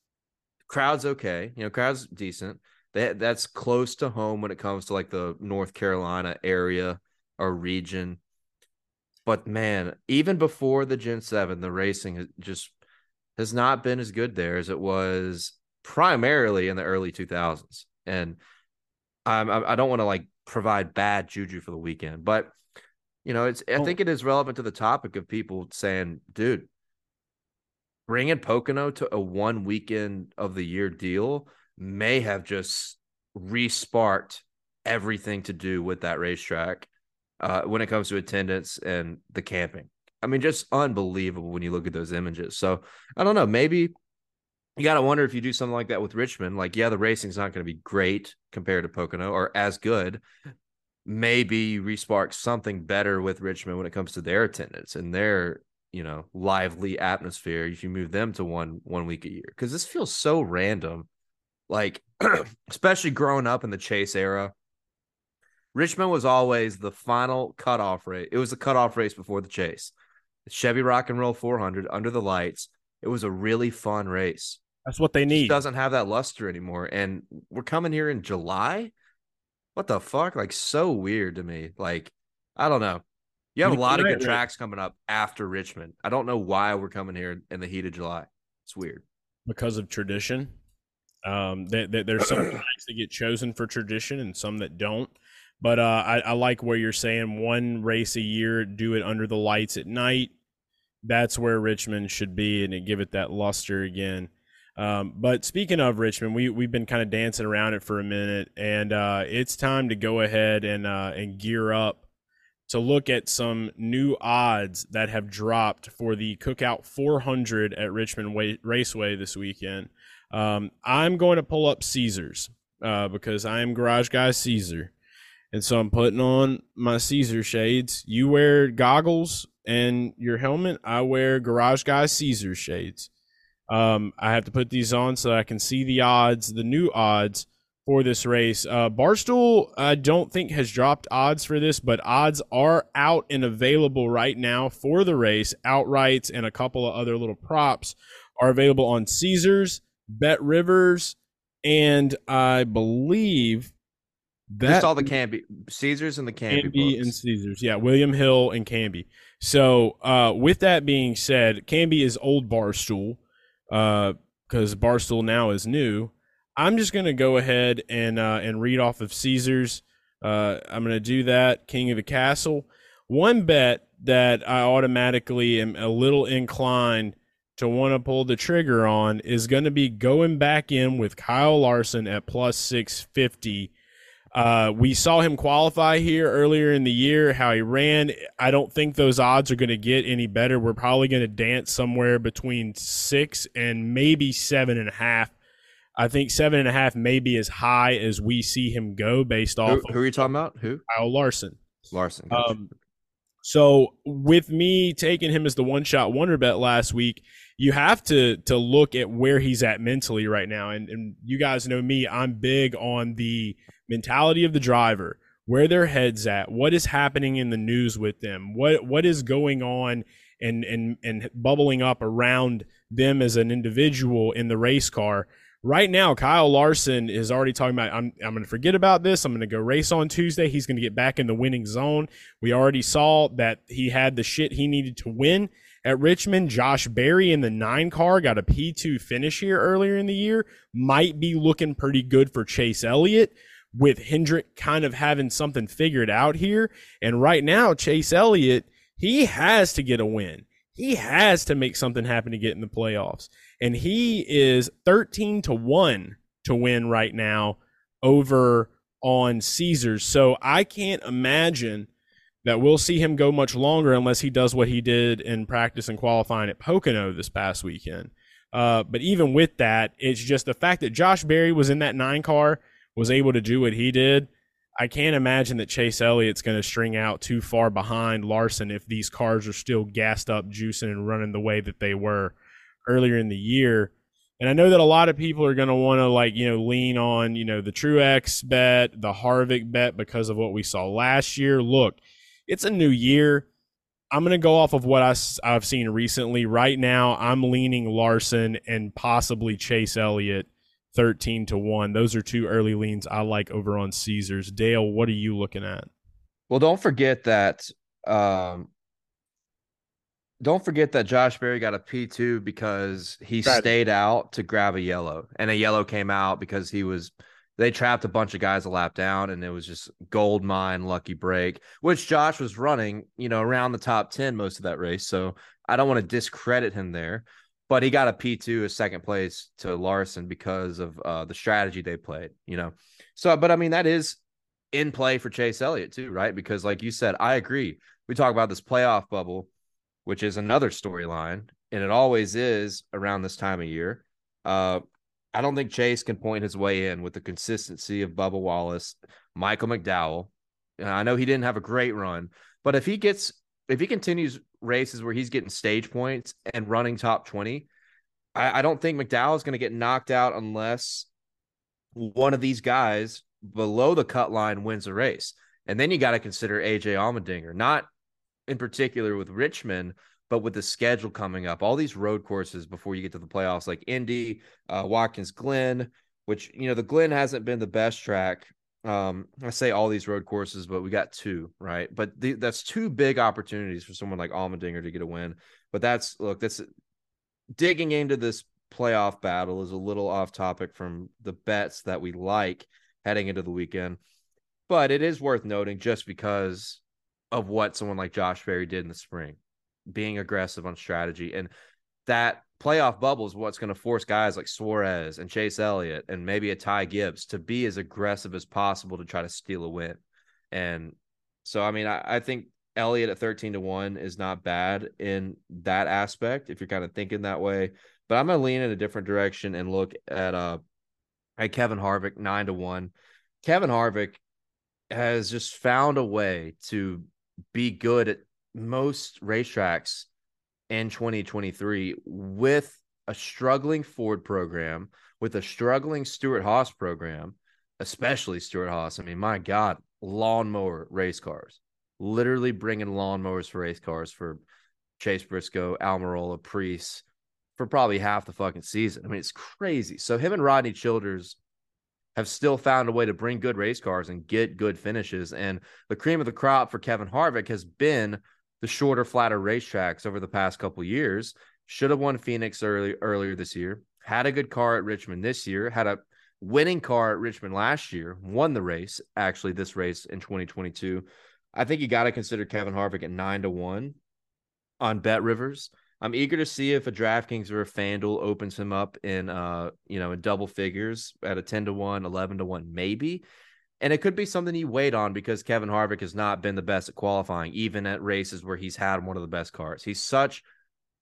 Crowd's okay. You know, crowd's decent. That that's close to home when it comes to like the North Carolina area or region. But man, even before the Gen 7, the racing has just has not been as good there as it was primarily in the early 2000s. And I'm, I don't want to like provide bad juju for the weekend, but you know, it's I oh. think it is relevant to the topic of people saying, dude, bringing Pocono to a one weekend of the year deal may have just resparked everything to do with that racetrack uh, when it comes to attendance and the camping. I mean, just unbelievable when you look at those images. So I don't know. Maybe you got to wonder if you do something like that with Richmond. Like, yeah, the racing's not going to be great compared to Pocono or as good. Maybe you respark something better with Richmond when it comes to their attendance and their you know lively atmosphere if you move them to one one week a year because this feels so random. Like especially growing up in the chase era richmond was always the final cutoff race. It was the cutoff race before the chase. Chevy rock and roll 400 under the lights it was a really fun race. That's what they need. it doesn't have that luster anymore and we're coming here in july? What the fuck? Like so weird to me. Like i don't know you have a lot of good tracks coming up after Richmond. I don't know why we're coming here in the heat of July. It's weird because of tradition. Um, they, they, there's some tracks that get chosen for tradition and some that don't. But uh, I, I like where you're saying one race a year, do it under the lights at night. That's where Richmond should be, and give it that luster again. Um, but speaking of Richmond, we we've been kind of dancing around it for a minute, and uh, it's time to go ahead and uh, and gear up to look at some new odds that have dropped for the Cook Out 400 at Richmond Way- Raceway this weekend. Um, I'm going to pull up Caesars uh, because I am Garage Guy Caesar. And so I'm putting on my Caesar shades. You wear goggles and your helmet. I wear Garage Guy Caesar shades. Um, I have to put these on so I can see the odds, the new odds for this race. Uh, Barstool, I don't think has dropped odds for this, but odds are out and available right now for the race. Outrights and a couple of other little props are available on Caesars, Bet Rivers, and I believe that just all the Kambi Caesars and the Kambi, Kambi and Caesars. Yeah, William Hill and Kambi. So, uh, with that being said, Kambi is old Barstool because uh, Barstool now is new. I'm just going to go ahead and uh, and read off of Caesars. Uh, I'm going to do that. King of the Castle. One bet that I automatically am a little inclined to want to pull the trigger on is going to be going back in with Kyle Larson at plus 650. Uh, we saw him qualify here earlier in the year, how he ran. I don't think those odds are going to get any better. We're probably going to dance somewhere between six and maybe seven and a half I think seven and a half may be as high as we see him go based off. Who, who are you talking about? Who? Kyle Larson. Larson. Gotcha. Um, so with me taking him as the one shot wonder bet last week, you have to to look at where he's at mentally right now. And, and you guys know me, I'm big on the mentality of the driver, where their heads at, what is happening in the news with them, what what is going on and and and bubbling up around them as an individual in the race car right now, Kyle Larson is already talking about, I'm, I'm going to forget about this. I'm going to go race on Tuesday. He's going to get back in the winning zone. We already saw that he had the shit he needed to win at Richmond. Josh Berry in the nine car got a P2 finish here earlier in the year. Might be looking pretty good for Chase Elliott with Hendrick kind of having something figured out here. And right now, Chase Elliott, he has to get a win. He has to make something happen to get in the playoffs and he is 13 to 1 to win right now over on Caesars. So I can't imagine that we'll see him go much longer unless he does what he did in practice and qualifying at Pocono this past weekend. Uh, but even with that, it's just the fact that Josh Berry was in that nine car, was able to do what he did. I can't imagine that Chase Elliott's going to string out too far behind Larson if these cars are still gassed up, juicing, and running the way that they were earlier in the year. And I know that a lot of people are going to want to like, you know, lean on, you know, the Truex bet, the Harvick bet because of what we saw last year. Look, it's a new year. I'm going to go off of what I, I've seen recently. Right now, I'm leaning Larson and possibly Chase Elliott 13 to 1. Those are two early leans I like over on Caesars. Dale, what are you looking at? Well, don't forget that um don't forget that Josh Berry got a P2 because he stayed out to grab a yellow. And a yellow came out because he was they trapped a bunch of guys a lap down and it was just gold mine lucky break, which Josh was running, you know, around the top 10 most of that race. So I don't want to discredit him there but he got a P2 a second place to Larson because of uh, the strategy they played, you know. So, but I mean, that is in play for Chase Elliott too, right? Because, like you said, I agree. We talk about this playoff bubble, which is another storyline, and it always is around this time of year. Uh, I don't think Chase can point his way in with the consistency of Bubba Wallace, Michael McDowell. I know he didn't have a great run, but if he gets if he continues races where he's getting stage points and running top 20, I, I don't think McDowell is going to get knocked out unless one of these guys below the cut line wins a race. And then you got to consider AJ Allmendinger, not in particular with Richmond, but with the schedule coming up, all these road courses before you get to the playoffs, like Indy, uh, Watkins Glen, which, you know, the Glen hasn't been the best track. Um i say all these road courses but we got two right? But the, that's two big opportunities for someone like Allmendinger to get a win. But that's look that's digging into this playoff battle is a little off topic from the bets that we like heading into the weekend. But it is worth noting just because of what someone like Josh Berry did in the spring being aggressive on strategy and that playoff bubble is what's going to force guys like Suarez and Chase Elliott and maybe a Ty Gibbs to be as aggressive as possible to try to steal a win. And so, I mean, I, I think Elliott at 13 to 1 is not bad in that aspect if you're kind of thinking that way. But I'm going to lean in a different direction and look at uh at Kevin Harvick 9 to 1. Kevin Harvick has just found a way to be good at most racetracks in 2023 with a struggling Ford program, with a struggling Stewart-Haas program, especially Stewart-Haas. I mean, my God, lawnmower race cars, literally bringing lawnmowers for race cars for Chase Briscoe, Almirola, Preece for probably half the fucking season. I mean, it's crazy. So him and Rodney Childers have still found a way to bring good race cars and get good finishes. And the cream of the crop for Kevin Harvick has been the shorter, flatter racetracks over the past couple years. Should have won Phoenix early earlier this year. Had a good car at Richmond this year. Had a winning car at Richmond last year. Won the race actually this race in 2022. I think you got to consider Kevin Harvick at nine to one on Bet Rivers. I'm eager to see if a DraftKings or a FanDuel opens him up in uh you know in double figures at a 10 to 1, 11 to 1 maybe. And it could be something you wait on because Kevin Harvick has not been the best at qualifying, even at races where he's had one of the best cars. He's such,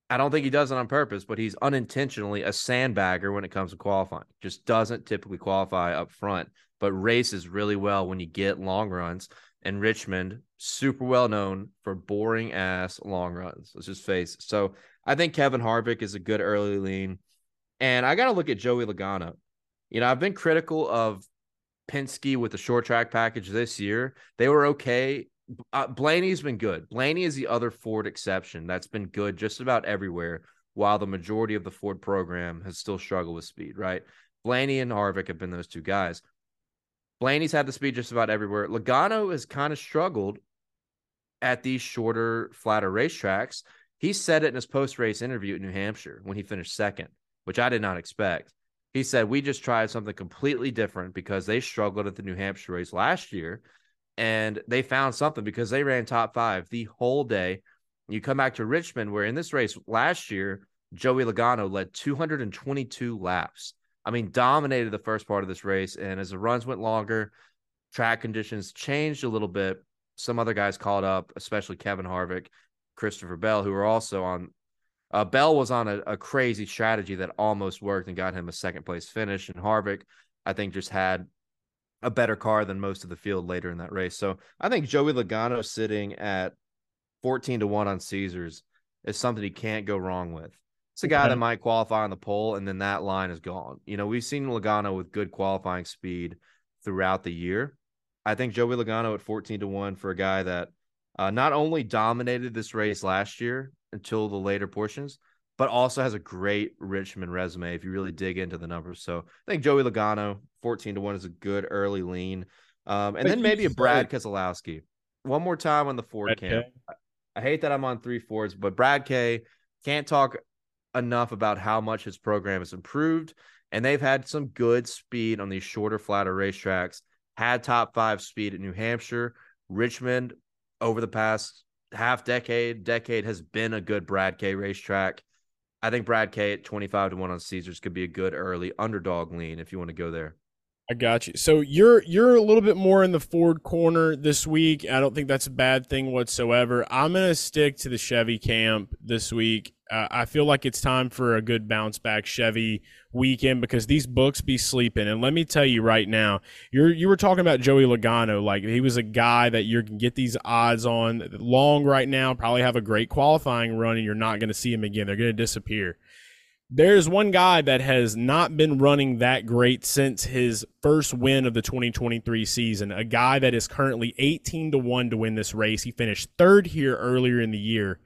I don't think he does it on purpose, but he's unintentionally a sandbagger when it comes to qualifying. Just doesn't typically qualify up front, but races really well when you get long runs. And Richmond, super well known for boring ass long runs. Let's just face it. So I think Kevin Harvick is a good early lean. And I got to look at Joey Logano. You know, I've been critical of Penske with the short track package this year. They were okay. Uh, Blaney's been good. Blaney is the other Ford exception that's been good just about everywhere, while the majority of the Ford program has still struggled with speed, right? Blaney and Harvick have been those two guys. Blaney's had the speed just about everywhere. Logano has kind of struggled at these shorter, flatter racetracks. He said it in his post race interview at New Hampshire when he finished second, which I did not expect. He said, We just tried something completely different because they struggled at the New Hampshire race last year and they found something because they ran top five the whole day. You come back to Richmond, where in this race last year, Joey Logano led 222 laps. I mean, dominated the first part of this race. And as the runs went longer, track conditions changed a little bit. Some other guys called up, especially Kevin Harvick, Christopher Bell, who were also on. Uh, Bell was on a, a crazy strategy that almost worked and got him a second place finish. And Harvick, I think, just had a better car than most of the field later in that race. So I think Joey Logano sitting at 14 to 1 on Caesars is something he can't go wrong with. It's a guy that might qualify on the pole, and then that line is gone. You know, we've seen Logano with good qualifying speed throughout the year. I think Joey Logano at 14 to 1 for a guy that uh, not only dominated this race last year until the later portions, but also has a great Richmond resume if you really dig into the numbers. So I think Joey Logano, 14 to 1 is a good early lean. Um, and but then maybe a Brad Keselowski. One more time on the Ford camp. K. I hate that I'm on three Fords, but Brad K can't talk enough about how much his program has improved. And they've had some good speed on these shorter, flatter racetracks. Had top five speed at New Hampshire. Richmond over the past half decade, decade has been a good Brad K racetrack. I think Brad K at 25 to 1 on Caesars could be a good early underdog lean if you want to go there. I got you. So you're you're a little bit more in the Ford corner this week. I don't think that's a bad thing whatsoever. I'm gonna stick to the Chevy camp this week. Uh, I feel like it's time for a good bounce back Chevy weekend because these books be sleeping. And let me tell you right now, you're you were talking about Joey Logano, like he was a guy that you can get these odds on long right now. Probably have a great qualifying run, and you're not to see him again. They're to disappear there's one guy that has not been running that great since his first win of the 2023 season. A guy that is currently 18 to 1 to win this race. He finished third here earlier in the year.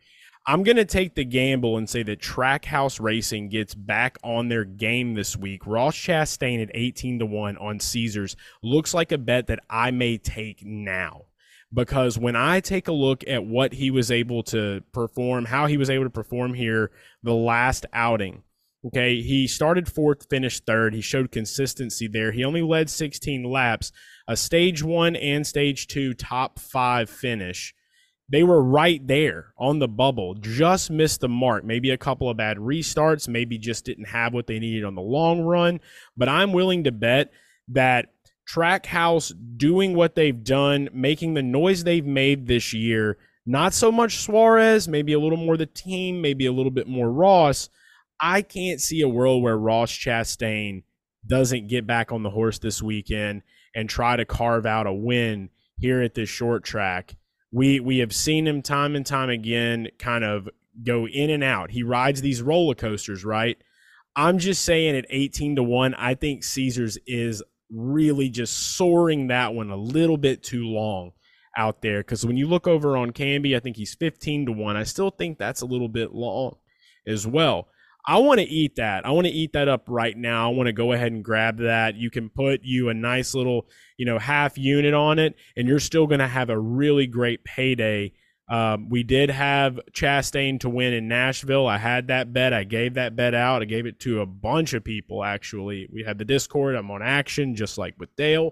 I'm going to take the gamble and say that Trackhouse Racing gets back on their game this week. Ross Chastain at 18 to 1 on Caesars looks like a bet that I may take now because when I take a look at what he was able to perform, how he was able to perform here the last outing, Okay, he started fourth, finished third. He showed consistency there. He only led 16 laps, a stage one and stage two top five finish. They were right there on the bubble, just missed the mark. Maybe a couple of bad restarts, maybe just didn't have what they needed on the long run. But I'm willing to bet that Trackhouse doing what they've done, making the noise they've made this year, not so much Suarez, maybe a little more the team, maybe a little bit more Ross I can't see a world where Ross Chastain doesn't get back on the horse this weekend and try to carve out a win here at this short track. We we have seen him time and time again kind of go in and out. He rides these roller coasters, right? I'm just saying at 18 to 1, I think Caesars is really just soaring that one a little bit too long out there because when you look over on Kambi, I think he's 15 to 1. I still think that's a little bit long as well. I want to eat that. I want to eat that up right now. I want to go ahead and grab that. You can put you a nice little, you know, half unit on it, and you're still going to have a really great payday. Um, we did have Chastain to win in Nashville. I had that bet. I gave that bet out. I gave it to a bunch of people, actually. We had the Discord. I'm on action, just like with Dale.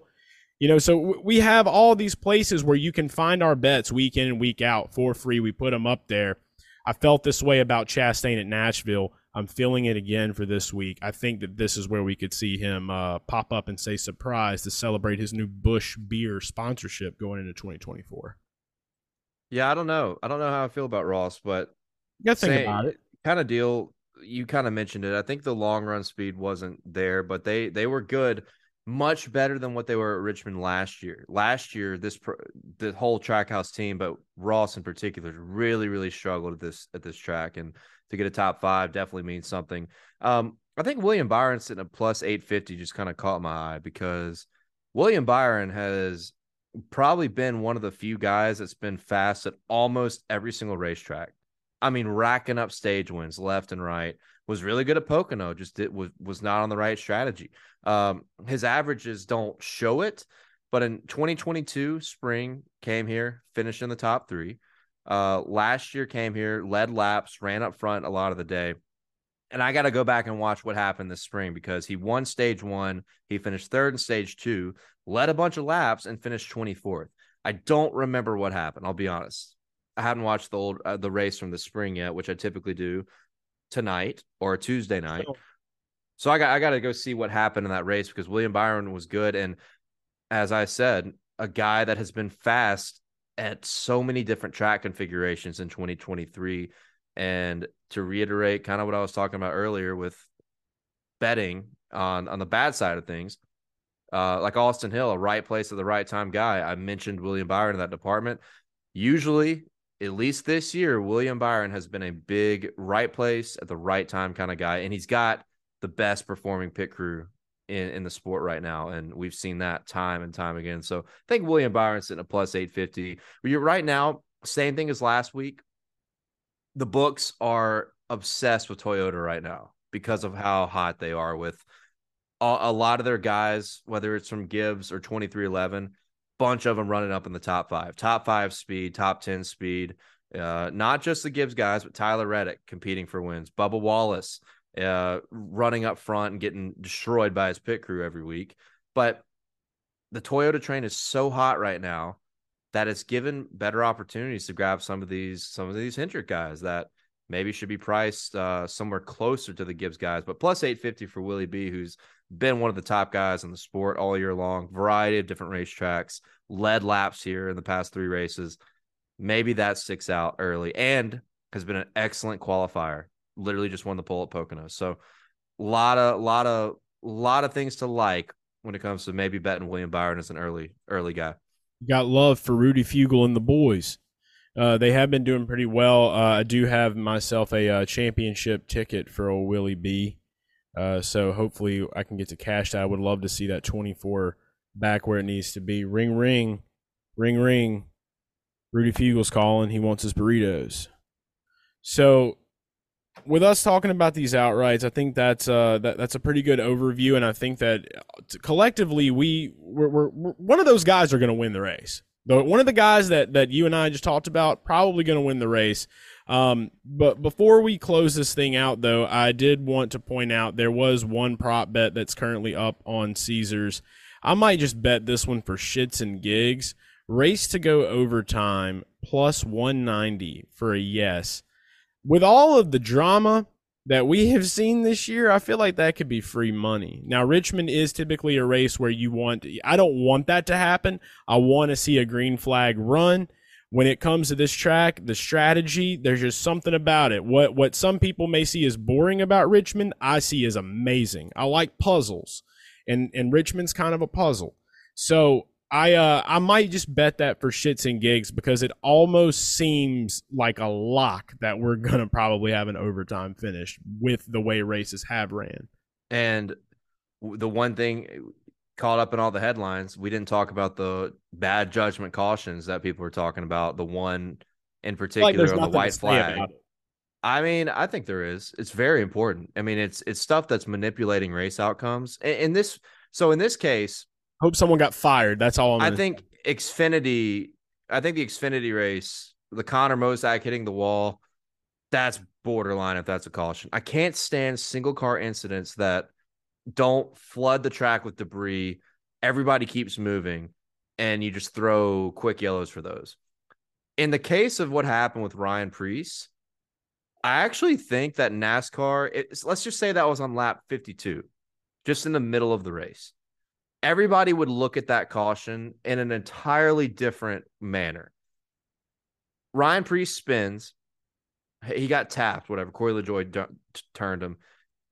You know, so we have all these places where you can find our bets week in and week out for free. We put them up there. I felt this way about Chastain at Nashville. I'm feeling it again for this week. I think that this is where we could see him uh, pop up and say surprise to celebrate his new Busch beer sponsorship going into 2024. Yeah, I don't know. I don't know how I feel about Ross, but you think about it. Kind of deal. You kind of mentioned it. I think the long run speed wasn't there, but they they were good, much better than what they were at Richmond last year. Last year, this the whole Trackhouse team, but Ross in particular, really really struggled at this at this track and to get a top five definitely means something. Um, I think William Byron sitting at plus 850 just kind of caught my eye because William Byron has probably been one of the few guys that's been fast at almost every single racetrack. I mean, racking up stage wins left and right. Was really good at Pocono, just it was was not on the right strategy. Um, his averages don't show it, but in 2022 spring came here, finished in the top three. Uh, last year came here, led laps, ran up front a lot of the day. And I got to go back and watch what happened this spring because he won stage one. He finished third in stage two, led a bunch of laps, and finished 24th. I don't remember what happened. I'll be honest. I haven't watched the old uh, the race from the spring yet, which I typically do tonight or Tuesday night. So I got I got to go see what happened in that race because William Byron was good, and as I said, a guy that has been fast at so many different track configurations in 2023. And to reiterate kind of what I was talking about earlier with betting on on the bad side of things, uh, like Austin Hill, a right place at the right time guy. I mentioned William Byron in that department. Usually, at least this year, William Byron has been a big right place at the right time kind of guy, and he's got the best performing pit crew in, in the sport right now. And we've seen that time and time again. So I think William Byron's sitting a plus 850. You're right now, same thing as last week. The books are obsessed with Toyota right now because of how hot they are with a, a lot of their guys, whether it's from Gibbs or 23XI, bunch of them running up in the top five, top five speed, top 10 speed. Uh, not just the Gibbs guys, but Tyler Reddick competing for wins. Bubba Wallace, uh, running up front and getting destroyed by his pit crew every week. But the Toyota train is so hot right now that it's given better opportunities to grab some of these some of these Hendrick guys that maybe should be priced uh, somewhere closer to the Gibbs guys. But plus 850 for Willie B, who's been one of the top guys in the sport all year long, variety of different racetracks, led laps here in the past three races. Maybe that sticks out early and has been an excellent qualifier literally just won the pole at Pocono. So a lot of lot of lot of things to like when it comes to maybe betting William Byron as an early early guy. Got love for Rudy Fugle and the boys. Uh, they have been doing pretty well. Uh, I do have myself a uh, championship ticket for old Willie B. Uh, so hopefully I can get to cash that. I would love to see that 24 back where it needs to be. Ring, ring, ring, ring. Rudy Fugle's calling. He wants his burritos. So with us talking about these outrights, I think that's uh, that, that's a pretty good overview, and I think that uh, collectively we we're, we're, we're one of those guys are going to win the race. But one of the guys that that you and I just talked about probably going to win the race. Um, but before we close this thing out, though, I did want to point out there was one prop bet that's currently up on Caesars. I might just bet this one for shits and gigs. Race to go overtime plus 190 for a yes with all of the drama that we have seen this year, I feel like that could be free money. Now, Richmond is typically a race where you want, I don't want that to happen. I want to see a green flag run. When it comes to this track, the strategy, there's just something about it. What what some people may see as boring about Richmond, I see as amazing. I like puzzles. And and Richmond's kind of a puzzle. So I uh I might just bet that for shits and gigs because it almost seems like a lock that we're gonna probably have an overtime finish with the way races have ran. And the one thing caught up in all the headlines, we didn't talk about the bad judgment cautions that people were talking about. The one in particular like on the white flag. I mean, I think there is. It's very important. I mean, it's it's stuff that's manipulating race outcomes. In this, so in this case, Hope someone got fired. That's all I'm. I think say. Xfinity. I think the Xfinity race, the Connor Mosack hitting the wall, that's borderline if that's a caution. I can't stand single car incidents that don't flood the track with debris. Everybody keeps moving, and you just throw quick yellows for those. In the case of what happened with Ryan Preece, I actually think that NASCAR, let's just say that was on lap 52, just in the middle of the race everybody would look at that caution in an entirely different manner. Ryan Preece spins. He got tapped, whatever. Corey LaJoie d- turned him.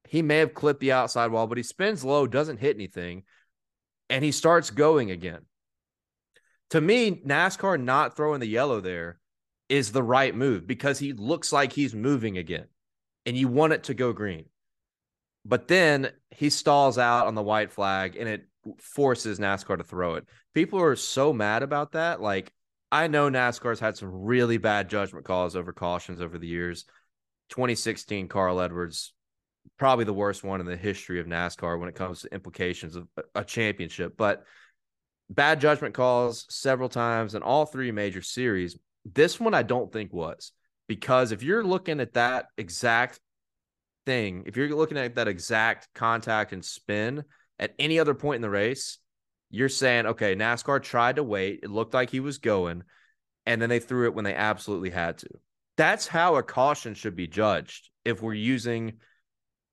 He may have clipped the outside wall, but he spins low, doesn't hit anything, and he starts going again. To me, NASCAR not throwing the yellow there is the right move because he looks like he's moving again, and you want it to go green. But then he stalls out on the white flag, and it forces NASCAR to throw it. People are so mad about that. Like, I know NASCAR's had some really bad judgment calls over cautions over the years. 2016, Carl Edwards, probably the worst one in the history of NASCAR when it comes to implications of a championship. But bad judgment calls several times in all three major series. This one I don't think was because if you're looking at that exact thing, if you're looking at that exact contact and spin, at any other point in the race, you're saying, okay, NASCAR tried to wait. It looked like he was going, and then they threw it when they absolutely had to. That's how a caution should be judged if we're using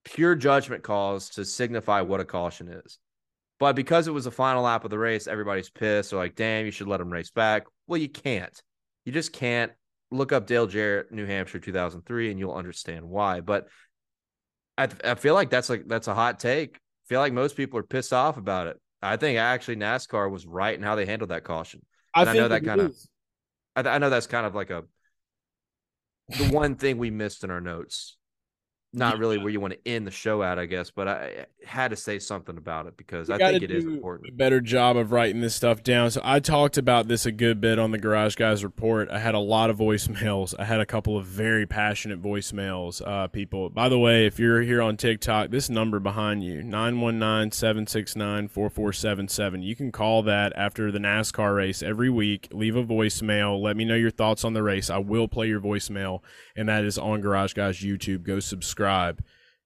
pure judgment calls to signify what a caution is. But because it was the final lap of the race, everybody's pissed. They're like, damn, you should let him race back. Well, you can't. You just can't. Look up Dale Jarrett, New Hampshire 2003, and you'll understand why. But I, I feel like that's like that's a hot take. I feel like most people are pissed off about it. I think actually NASCAR was right in how they handled that caution. I, I know that kind of. I, I know that's kind of like a the one thing we missed in our notes. Not really where you want to end the show at, I guess, but I had to say something about it because We I think it is do A important. better job of writing this stuff down. So I talked about this a good bit on the Garage Guys report. I had a lot of voicemails. I had a couple of very passionate voicemails. Uh, people, by the way, if you're here on TikTok, this number behind you 919-769-4477. You can call that after the NASCAR race every week. Leave a voicemail. Let me know your thoughts on the race. I will play your voicemail, and that is on Garage Guys YouTube. Go subscribe.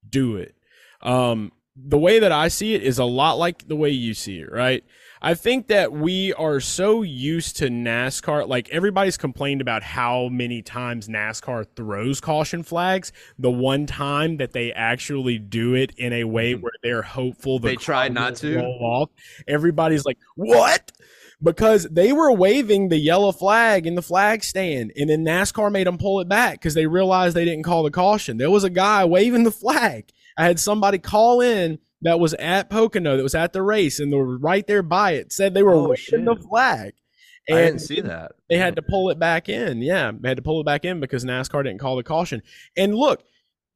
Do it. Um, the way that I see it is a lot like the way you see it, right? I think that we are so used to NASCAR, like everybody's complained about how many times NASCAR throws caution flags. The one time that they actually do it in a way where they're hopeful the They try not to? roll off, everybody's like, "What?" Because they were waving the yellow flag in the flag stand, and then NASCAR made them pull it back because they realized they didn't call the caution. There was a guy waving the flag. I had somebody call in that was at Pocono, that was at the race, and they were right there by it. Said they were Oh, waving the shit. flag, I didn't see that. they had to pull it back in. Yeah, they had to pull it back in because NASCAR didn't call the caution. And look,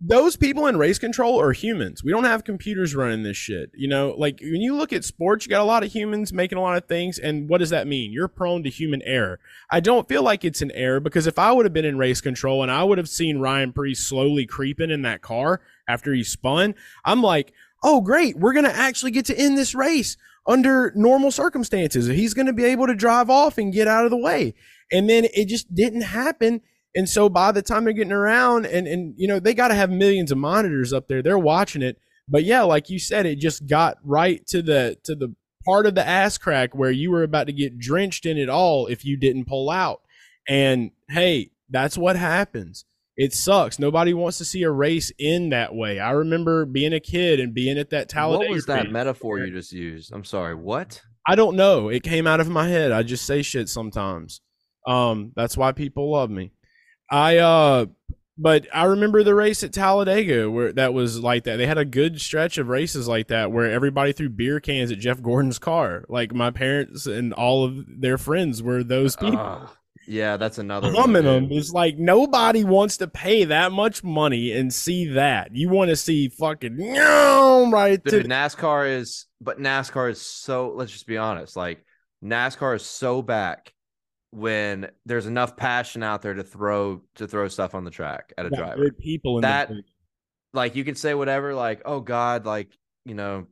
those people in race control are humans. We don't have computers running this shit. You know, like when you look at sports, you got a lot of humans making a lot of things. And what does that mean? You're prone to human error. I don't feel like it's an error because if I would have been in race control and I would have seen Ryan Preece slowly creeping in that car after he spun, I'm like, oh, great. We're going to actually get to end this race under normal circumstances. He's going to be able to drive off and get out of the way. And then it just didn't happen. And so by the time they're getting around and, and you know, they got to have millions of monitors up there. They're watching it. But yeah, like you said, it just got right to the to the part of the ass crack where you were about to get drenched in it all if you didn't pull out. And hey, that's what happens. It sucks. Nobody wants to see a race end that way. I remember being a kid and being at that Talladega. What was that race. metaphor you just used? I'm sorry. What? I don't know. It came out of my head. I just say shit sometimes. Um, that's why people love me. I uh but I remember the race at Talladega where that was like that. They had a good stretch of races like that where everybody threw beer cans at Jeff Gordon's car. Like my parents and all of their friends were those people. Ugh. yeah, that's another them. It's like nobody wants to pay that much money and see that. You want to see fucking right to Dude, NASCAR is, but NASCAR is so. Let's just be honest. Like NASCAR is so back when there's enough passion out there to throw to throw stuff on the track at a got driver. people in That- Like you can say whatever. Like oh god, like you know,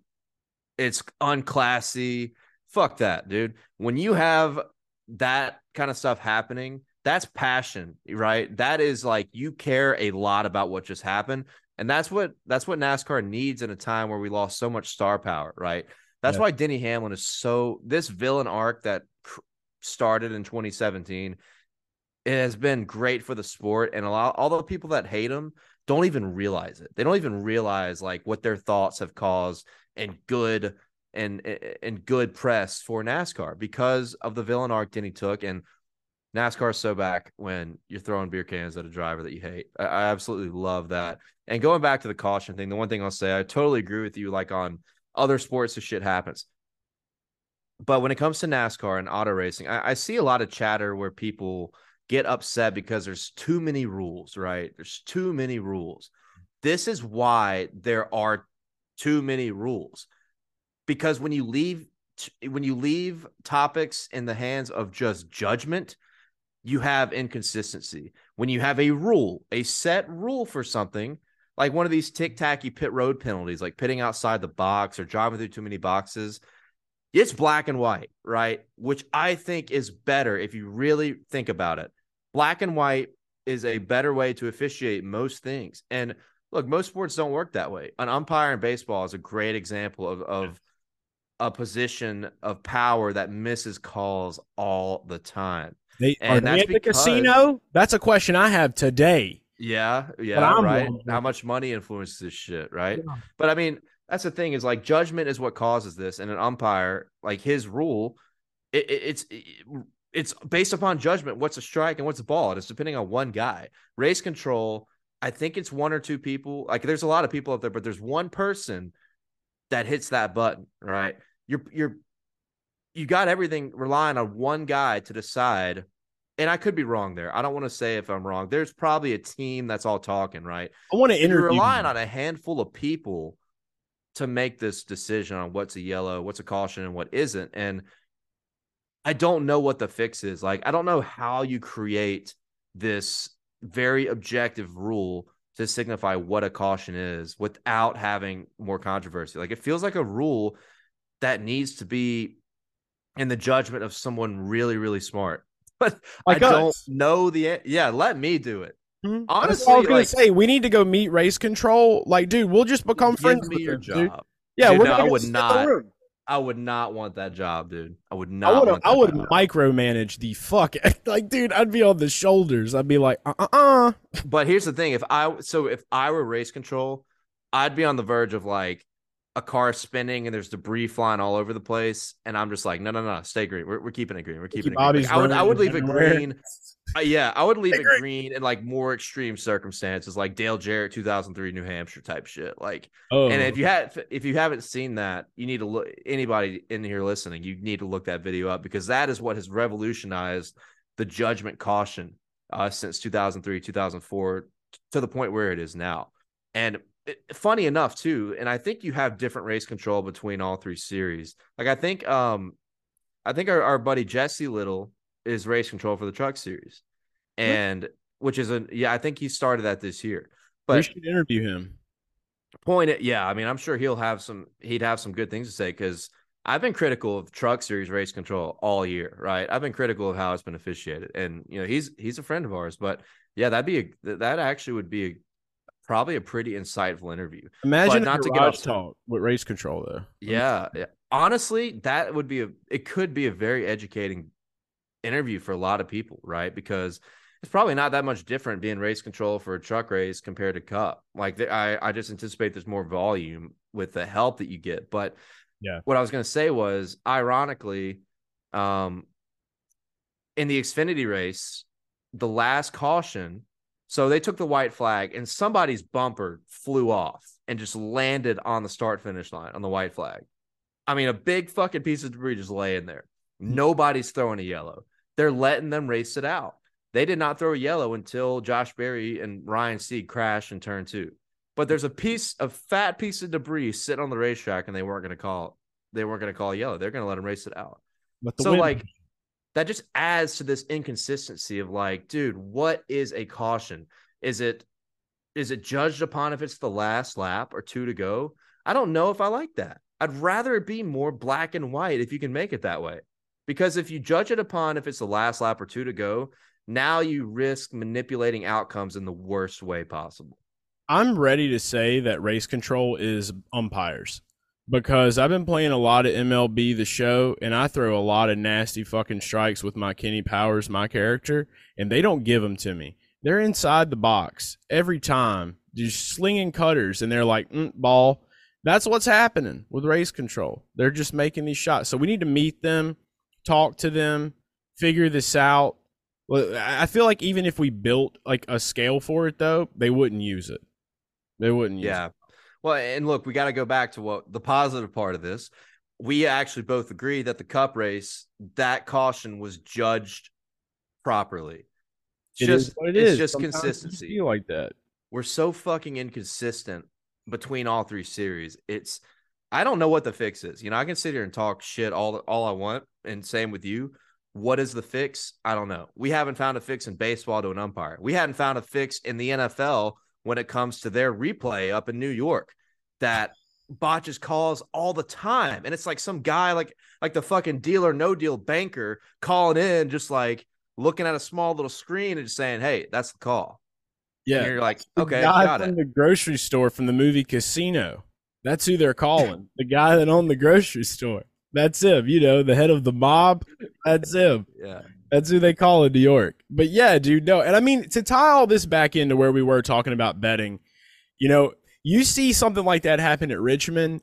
it's unclassy. Fuck that, dude. When you have that kind of stuff happening, that's passion, right? That is like you care a lot about what just happened. And that's what that's what NASCAR needs in a time where we lost so much star power, right? That's Yeah. why Denny Hamlin is so this villain arc that started in 2017 it has been great for the sport and a lot all the people that hate him don't even realize it. They don't even realize like what their thoughts have caused and good and and good press for NASCAR because of the villain arc Denny took and NASCAR is so back when you're throwing beer cans at a driver that you hate. I, I absolutely love that. And going back to the caution thing, the one thing I'll say, I totally agree with you. Like on other sports, this shit happens. But when it comes to NASCAR and auto racing, I, I see a lot of chatter where people get upset because there's too many rules, right? There's too many rules. This is why there are too many rules. Because when you leave when you leave topics in the hands of just judgment, you have inconsistency. When you have a rule, a set rule for something, like one of these tic-tacky pit road penalties, like pitting outside the box or driving through too many boxes, it's black and white, right? Which I think is better if you really think about it. Black and white is a better way to officiate most things. And look, most sports don't work that way. An umpire in baseball is a great example of, of a position of power that misses calls all the time. They, And are they that's at the because- casino? That's a question I have today. Yeah, yeah, right. wondering. How much money influences this shit, right? Yeah. But I mean, that's the thing is like judgment is what causes this, and an umpire like his rule, it, it, it's it, it's based upon judgment. What's a strike and what's a ball? It's depending on one guy. Race control. I think it's one or two people. Like there's a lot of people out there, but there's one person that hits that button, right? You're you're you got everything relying on one guy to decide. And I could be wrong there. I don't want to say if I'm wrong. There's probably a team that's all talking, right? I want to interview. You're relying on a handful of people to make this decision on what's a yellow, what's a caution, and what isn't. And I don't know what the fix is. Like, I don't know how you create this very objective rule to signify what a caution is without having more controversy. Like, it feels like a rule that needs to be in the judgment of someone really, really smart. But I don't know the yeah. Let me do it. Mhm. That's Honestly, what I was gonna like, say we need to go meet race control. Like, dude, we'll just become give friends me with your them, dude. job. Yeah, Dude, we're no, gonna I would sit in the not. I would not want that job, dude. I would I not. would want I would job. micromanage the fuck like dude I'd be on the shoulders I'd be like uh uh uh But here's the thing: if I so if I were race control, I'd be on the verge of like a car spinning and there's debris flying all over the place, and I'm just like, no, no, no, stay green. We're, we're keeping it green. We're keeping it green. Like, I would I would leave it everywhere. green. Uh, yeah, I would leave Stay it green. green in like more extreme circumstances, like Dale Jarrett, 2003, New Hampshire type shit. Like, oh and if you had if you haven't seen that, you need to look. Anybody in here listening, you need to look that video up because that is what has revolutionized the judgment caution uh, since 2003, 2004 to the point where it is now. And it, funny enough, too, and I think you have different race control between all three series. Like I think, um, I think our, our buddy Jesse Little is race control for the truck series, and which is a yeah, I think he started that this year. we But should interview him point it, yeah, I mean, I'm sure he'll have some. He'd have some good things to say because I've been critical of truck series race control all year, right? I've been critical of how it's been officiated, and you know, he's he's a friend of ours, but yeah, that'd be a that actually would be a, probably a pretty insightful interview. imagine not not to get off- talk with race control though Yeah, yeah. honestly, that would be a it could be a very educating interview for a lot of people, right? Because it's probably not that much different being race control for a truck race compared to cup. Like I, I just anticipate there's more volume with the help that you get. But Yeah. what I was going to say was, ironically, um, in the Xfinity race, the last caution. So they took the white flag, and somebody's bumper flew off and just landed on the start finish line on the white flag. I mean, a big fucking piece of debris just laying there. Nobody's throwing a yellow. They're letting them race it out. They did not throw a yellow until Josh Berry and Ryan Sieg crashed in turn two. But there's a piece, a fat piece of debris sitting on the racetrack, and they weren't going to call. They weren't going to call yellow. They're going to let them race it out. but So like that just adds to this inconsistency of like, dude, what is a caution? Is it is it judged upon if it's the last lap or two to go? I don't know if I like that. I'd rather it be more black and white if you can make it that way. Because if you judge it upon if it's the last lap or two to go, now you risk manipulating outcomes in the worst way possible. I'm ready to say that race control is umpires because I've been playing a lot of MLB the show and I throw a lot of nasty fucking strikes with my Kenny Powers, my character, and they don't give them to me. They're inside the box every time, just slinging cutters, and they're like, mm, ball. That's what's happening with race control. They're just making these shots. So we need to meet them, talk to them, figure this out. Well, I feel like even if we built like a scale for it, though, they wouldn't use it. They wouldn't use Yeah. Well, and look, we got to go back to what the positive part of this. We actually both agree that the cup race, that caution was judged properly. It. It just is what it it's is. just Sometimes consistency. like that. We're so fucking inconsistent between all three series. It's I don't know what the fix is. You know, I can sit here and talk shit all all I want, and same with you. What is the fix? I don't know. We haven't found a fix in baseball to an umpire. We hadn't found a fix in the NFL when it comes to their replay up in New York that botches calls all the time. And it's like some guy like like the fucking deal or no deal banker calling in, just like looking at a small little screen and just saying, Hey, that's the call. And Yeah. you're like, okay, got it. the grocery store from the movie Casino. That's who they're calling. the guy that owned the grocery store. That's him. You know, the head of the mob. That's him. Yeah. That's who they call in New York. But yeah, dude, no. And I mean, to tie all this back into where we were talking about betting, you know, you see something like that happen at Richmond,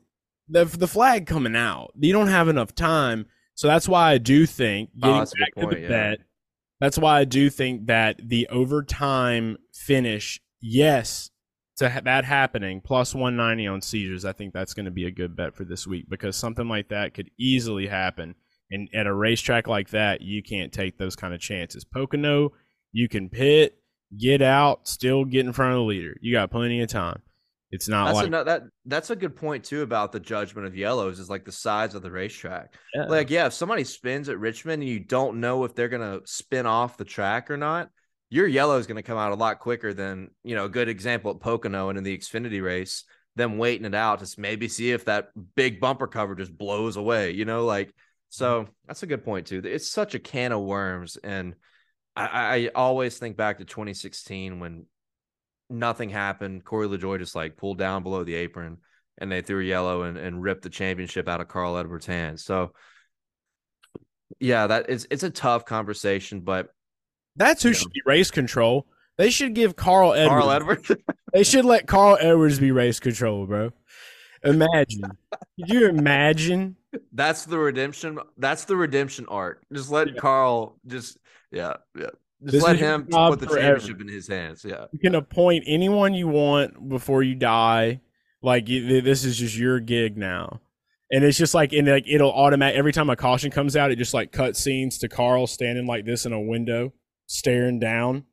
the the flag coming out. You don't have enough time, so that's why I do think Oh, getting good back to the yeah. bet. That's why I do think that the overtime finish, yes, to ha- that happening plus 190 on Caesars, I think that's going to be a good bet for this week because something like that could easily happen. And at a racetrack like that, you can't take those kind of chances. Pocono, you can pit, get out, still get in front of the leader. You got plenty of time. It's not That's like a, that that's a good point too about the judgment of yellows is like the size of the racetrack. Yeah. Like, yeah, if somebody spins at Richmond and you don't know if they're gonna spin off the track or not, your yellow is gonna come out a lot quicker than you know. A good example at Pocono and in the Xfinity race, them waiting it out to maybe see if that big bumper cover just blows away. You know, like so mm-hmm. that's a good point too. It's such a can of worms, and I, I I always think back to 2016 when nothing happened. Corey LaJoie just like pulled down below the apron and they threw yellow and, and ripped the championship out of Carl Edwards' hands. So yeah, that is it's a tough conversation, but that's who know. should be race control. They should give Carl Edwards. Carl Edwards, They should let Carl Edwards be race control, bro. Imagine. Could you imagine? that's the redemption. That's the redemption arc. Just let Carl just yeah, yeah. Just This let him put the forever. championship in his hands. Yeah. You can appoint anyone you want before you die. Like this is just your gig now, and it's just like and like it'll automatic every time a caution comes out, it just like cut scenes to Carl standing like this in a window, staring down.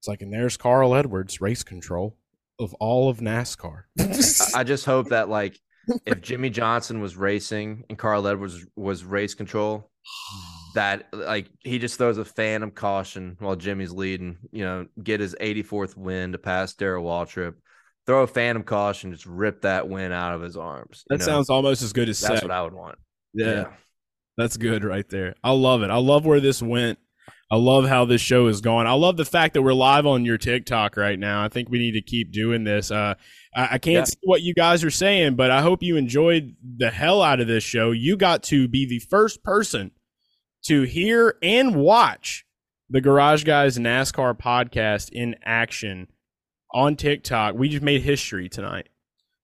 It's like, and there's Carl Edwards, race control of all of NASCAR. I- just hope that like if Jimmie Johnson was racing and Carl Edwards was race control, that like he just throws a phantom caution while Jimmy's leading, you know, get his 84th win to pass Darrell Waltrip, throw a phantom caution, just rip that win out of his arms. you that know? sounds almost as good as that's Sec. what I would want. yeah. That's good right there. I love it. I love where this went. I love how this show is going. I love the fact that we're live on your TikTok right now. I think we need to keep doing this. Uh, I, I can't Yeah. see what you guys are saying, but I hope you enjoyed the hell out of this show. You got to be the first person to hear and watch the Garage Guys NASCAR podcast in action on TikTok. We just made history tonight.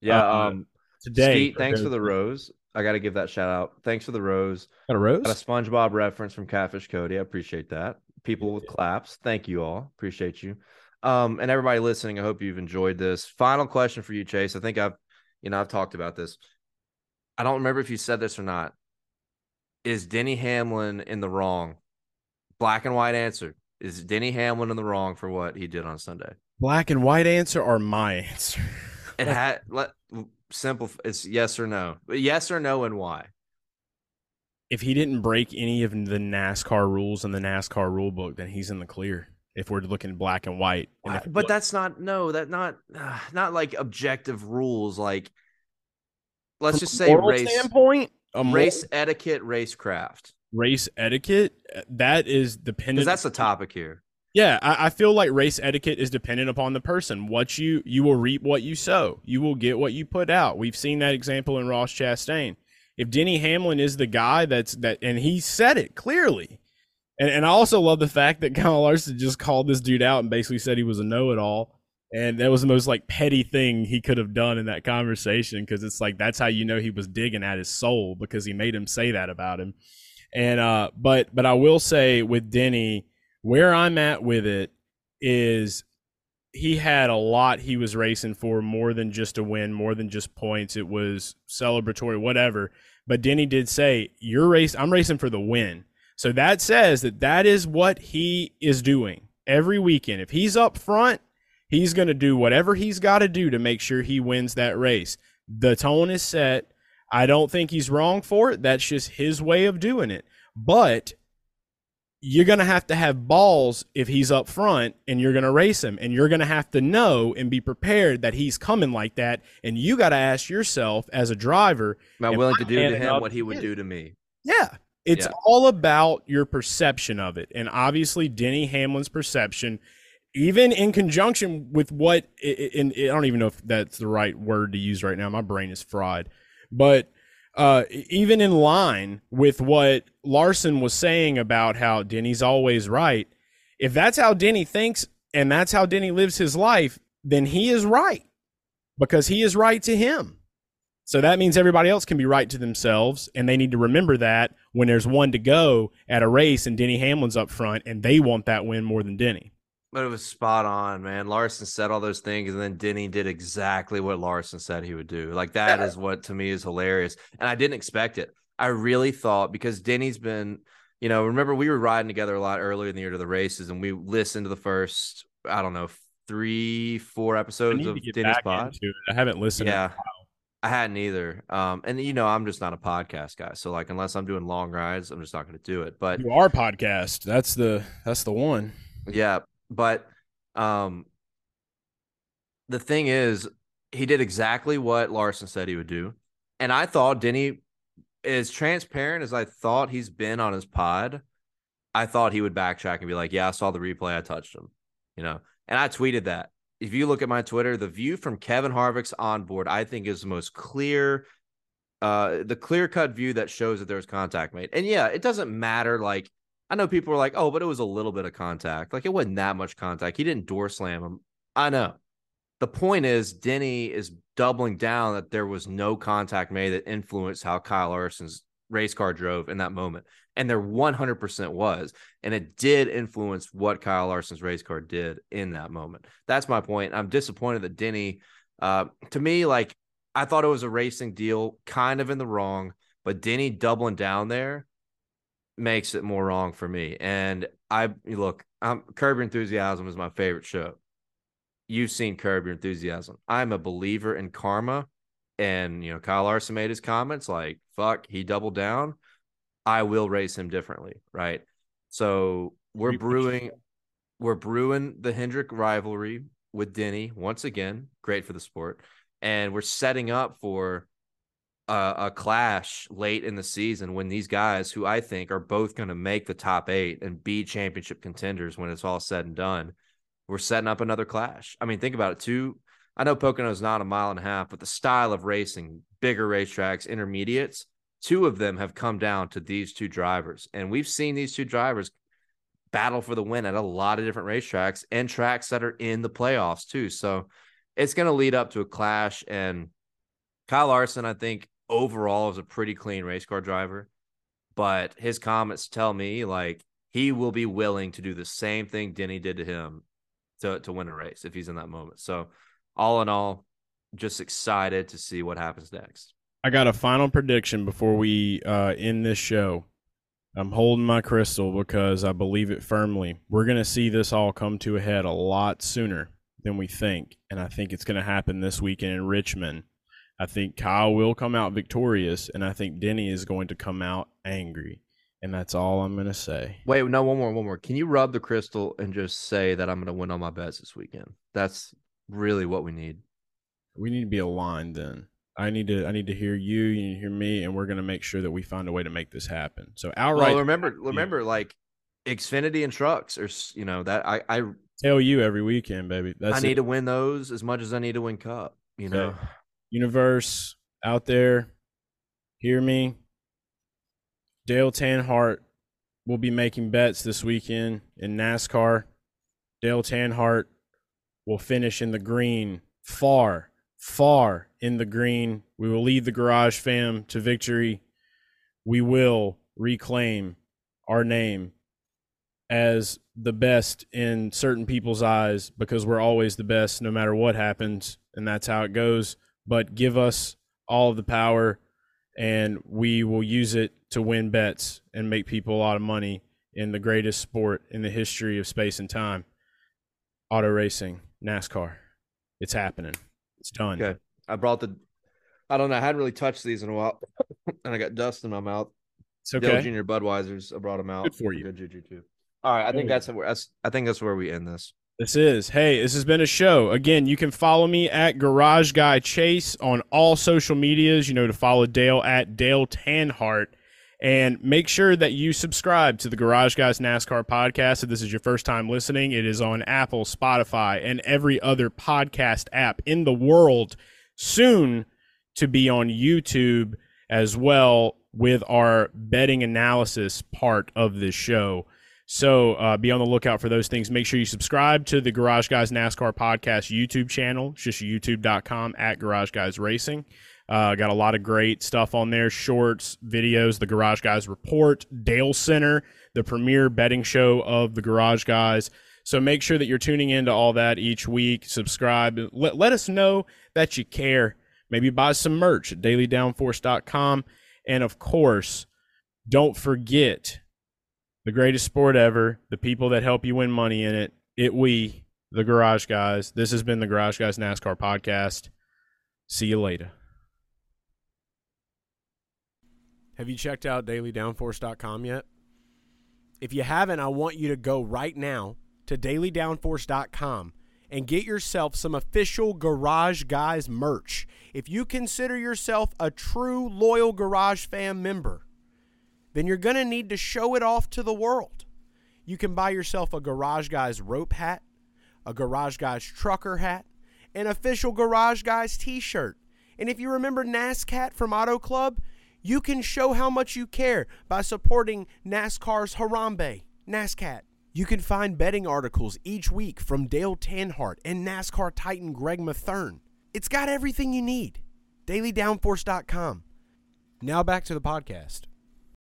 Yeah. Uh, um, Today, Skeet, thanks for the rose. I got to give that shout out. Thanks for the rose. Got a rose? Got a SpongeBob reference from Catfish Cody. I appreciate that. People with claps. Thank you all. Appreciate you. Um, and everybody listening, I hope you've enjoyed this. Final question for you, Chase. I think I've, you know, I've talked about this. I don't remember if you said this or not. Is Denny Hamlin in the wrong? Black and white answer. Is Denny Hamlin in the wrong for what he did on Sunday? Black and white answer or my answer? It had let simple. It's yes or no. Yes or no, and why? if he didn't break any of the NASCAR rules in the NASCAR rule book, then he's in the clear. If we're looking black and white, and but that's not no that not uh, not like objective rules like let's from just say race standpoint, race etiquette racecraft race etiquette that is dependent. that's the topic here Yeah, I, I feel like race etiquette is dependent upon the person. What you you will reap what you sow. You will get what you put out. We've seen that example in Ross Chastain. If Denny Hamlin is the guy that's that, and he said it clearly. And and I also love the fact that Kyle Larson just called this dude out and basically said he was a know-it-all. And that was the most like petty thing he could have done in that conversation because it's like that's how you know he was digging at his soul because he made him say that about him. And uh, but but I will say with Denny, where I'm at with it is he had a lot he was racing for more than just a win, more than just points. It was celebratory, whatever. But Denny did say, "You're race. I'm racing for the win." So that says that that is what he is doing every weekend. If he's up front, he's going to do whatever he's got to do to make sure he wins that race. The tone is set. I don't think he's wrong for it. That's just his way of doing it. But you're going to have to have balls if he's up front and you're going to race him. And you're going to have to know and be prepared that he's coming like that. And you got to ask yourself as a driver, am i willing to do to him what he would do to me yeah. It's Yeah. all about your perception of it. And obviously, Denny Hamlin's perception, even in conjunction with what, i- I don't even know if that's the right word to use right now. My brain is fried. But uh, even in line with what Larson was saying about how Denny's always right, if that's how Denny thinks and that's how Denny lives his life, then he is right. because he is right to him. So that means everybody else can be right to themselves, and they need to remember that when there's one to go at a race and Denny Hamlin's up front, and they want that win more than Denny. But it was spot on, man. Larson said all those things, and then Denny did exactly what Larson said he would do. Like that is what to me is hilarious, and I didn't expect it. I really thought because Denny's been, you know, remember we were riding together a lot earlier in the year to the races, and we listened to the first, I don't know, three, four episodes of Denny's pod. I haven't listened. Yeah, I hadn't either. Um, and you know, I'm just not a podcast guy, so like unless I'm doing long rides, I'm just not going to do it. But you are podcast. That's the that's the one. Yeah, but um, the thing is, he did exactly what Larson said he would do. And I thought Denny, as transparent as I thought he's been on his pod, I thought he would backtrack and be like, Yeah, I saw the replay. I touched him, you know. And I tweeted that. If you look at my Twitter, the view from Kevin Harvick's onboard, I think is the most clear, uh, the clear cut view that shows that there was contact made. And yeah, it doesn't matter like I know people are like, oh, but it was a little bit of contact. Like it wasn't that much contact. He didn't door slam him. I know. The point is, Denny is doubling down that there was no contact made that influenced how Kyle Larson's race car drove in that moment. And there 100% was. And it did influence what Kyle Larson's race car did in that moment. That's my point. I'm disappointed that Denny, uh, to me, like, I thought it was a racing deal, kind of in the wrong, but Denny doubling down there makes it more wrong for me. And I look, I'm Curb Your Enthusiasm is my favorite show. You've seen Curb Your Enthusiasm. I'm a believer in karma. And you know, Kyle Larson made his comments like, fuck, he doubled down. I will race him differently. Right. So we're brewing we're brewing the Hendrick rivalry with Denny once again. Great for the sport. And we're setting up for a, a, clash late in the season when these guys, who I think are both going to make the top eight and be championship contenders when it's all said and done, we're setting up another clash. I mean, think about it. Two, I know Pocono is not a mile and a half, but the style of racing, bigger racetracks, intermediates, two of them have come down to these two drivers. And we've seen these two drivers battle for the win at a lot of different racetracks and tracks that are in the playoffs too. So it's going to lead up to a clash. And Kyle Larson, I think, overall is a pretty clean race car driver, but his comments tell me like he will be willing to do the same thing Denny did to him to to win a race if he's in that moment. So all in all, just excited to see what happens next. I got a final prediction before we uh, end this show. I'm holding my crystal because I believe it firmly. We're going to see this all come to a head a lot sooner than we think. And I think it's going to happen this weekend in Richmond. I think Kyle will come out victorious, and I think Denny is going to come out angry. And that's all I'm going to say. Wait, no, one more, one more. Can you rub the crystal and just say that I'm going to win all my bets this weekend? That's really what we need. We need to be aligned then. I need to I need to hear you, you need to hear me, and we're gonna make sure that we find a way to make this happen. So outright well, remember remember like Xfinity and trucks or you know that I I tell you every weekend, baby. That's I need it. to win those as much as I need to win cup, you know. Universe out there, hear me. Dale Tanhardt will be making bets this weekend in NASCAR. Dale Tanhardt will finish in the green, far, far in the green. We will lead the Garage Fam to victory. We will reclaim our name as the best in certain people's eyes because we're always the best no matter what happens. And that's how it goes but give us all of the power and we will use it to win bets and make people a lot of money in the greatest sport in the history of space and time auto racing nascar. It's happening. It's done. Okay. I brought the i don't know i hadn't really touched these in a while and i got dust in my mouth. It's okay. Dale junior budweisers i brought them out. Good for you. Good juju too. All right i think that's where i think that's where we end this this is. Hey, this has been a show. Again, you can follow me at Garage Guy Chase on all social medias. You know, to follow Dale at Dale Tanhardt. And make sure that you subscribe to the Garage Guys NASCAR podcast. If this is your first time listening, it is on Apple, Spotify, and every other podcast app in the world. Soon to be on YouTube as well with our betting analysis part of this show. So uh, be on the lookout for those things. Make sure you subscribe to the Garage Guys NASCAR Podcast YouTube channel. It's just youtube.com at Garage Guys Racing. Uh, got a lot of great stuff on there shorts, videos, the Garage Guys Report, Dale Center, the premier betting show of the Garage Guys. So make sure that you're tuning into all that each week. Subscribe. Let, let us know that you care. Maybe buy some merch at dailydownforce.com. And of course, don't forget the greatest sport ever, the people that help you win money in it. It we, the Garage Guys. This has been the Garage Guys NASCAR podcast. See you later. Have you checked out dailydownforce.com yet? If you haven't, I want you to go right now to dailydownforce.com and get yourself some official Garage Guys merch. If you consider yourself a true loyal Garage Fam member, then you're going to need to show it off to the world. You can buy yourself a Garage Guys rope hat, a Garage Guys trucker hat, an official Garage Guys t shirt. And if you remember NASCAT from Auto Club, you can show how much you care by supporting NASCAR's Harambe, NASCAT. You can find betting articles each week from Dale Tanhardt and NASCAR Titan Greg Mathern. It's got everything you need. DailyDownForce.com. Now back to the podcast.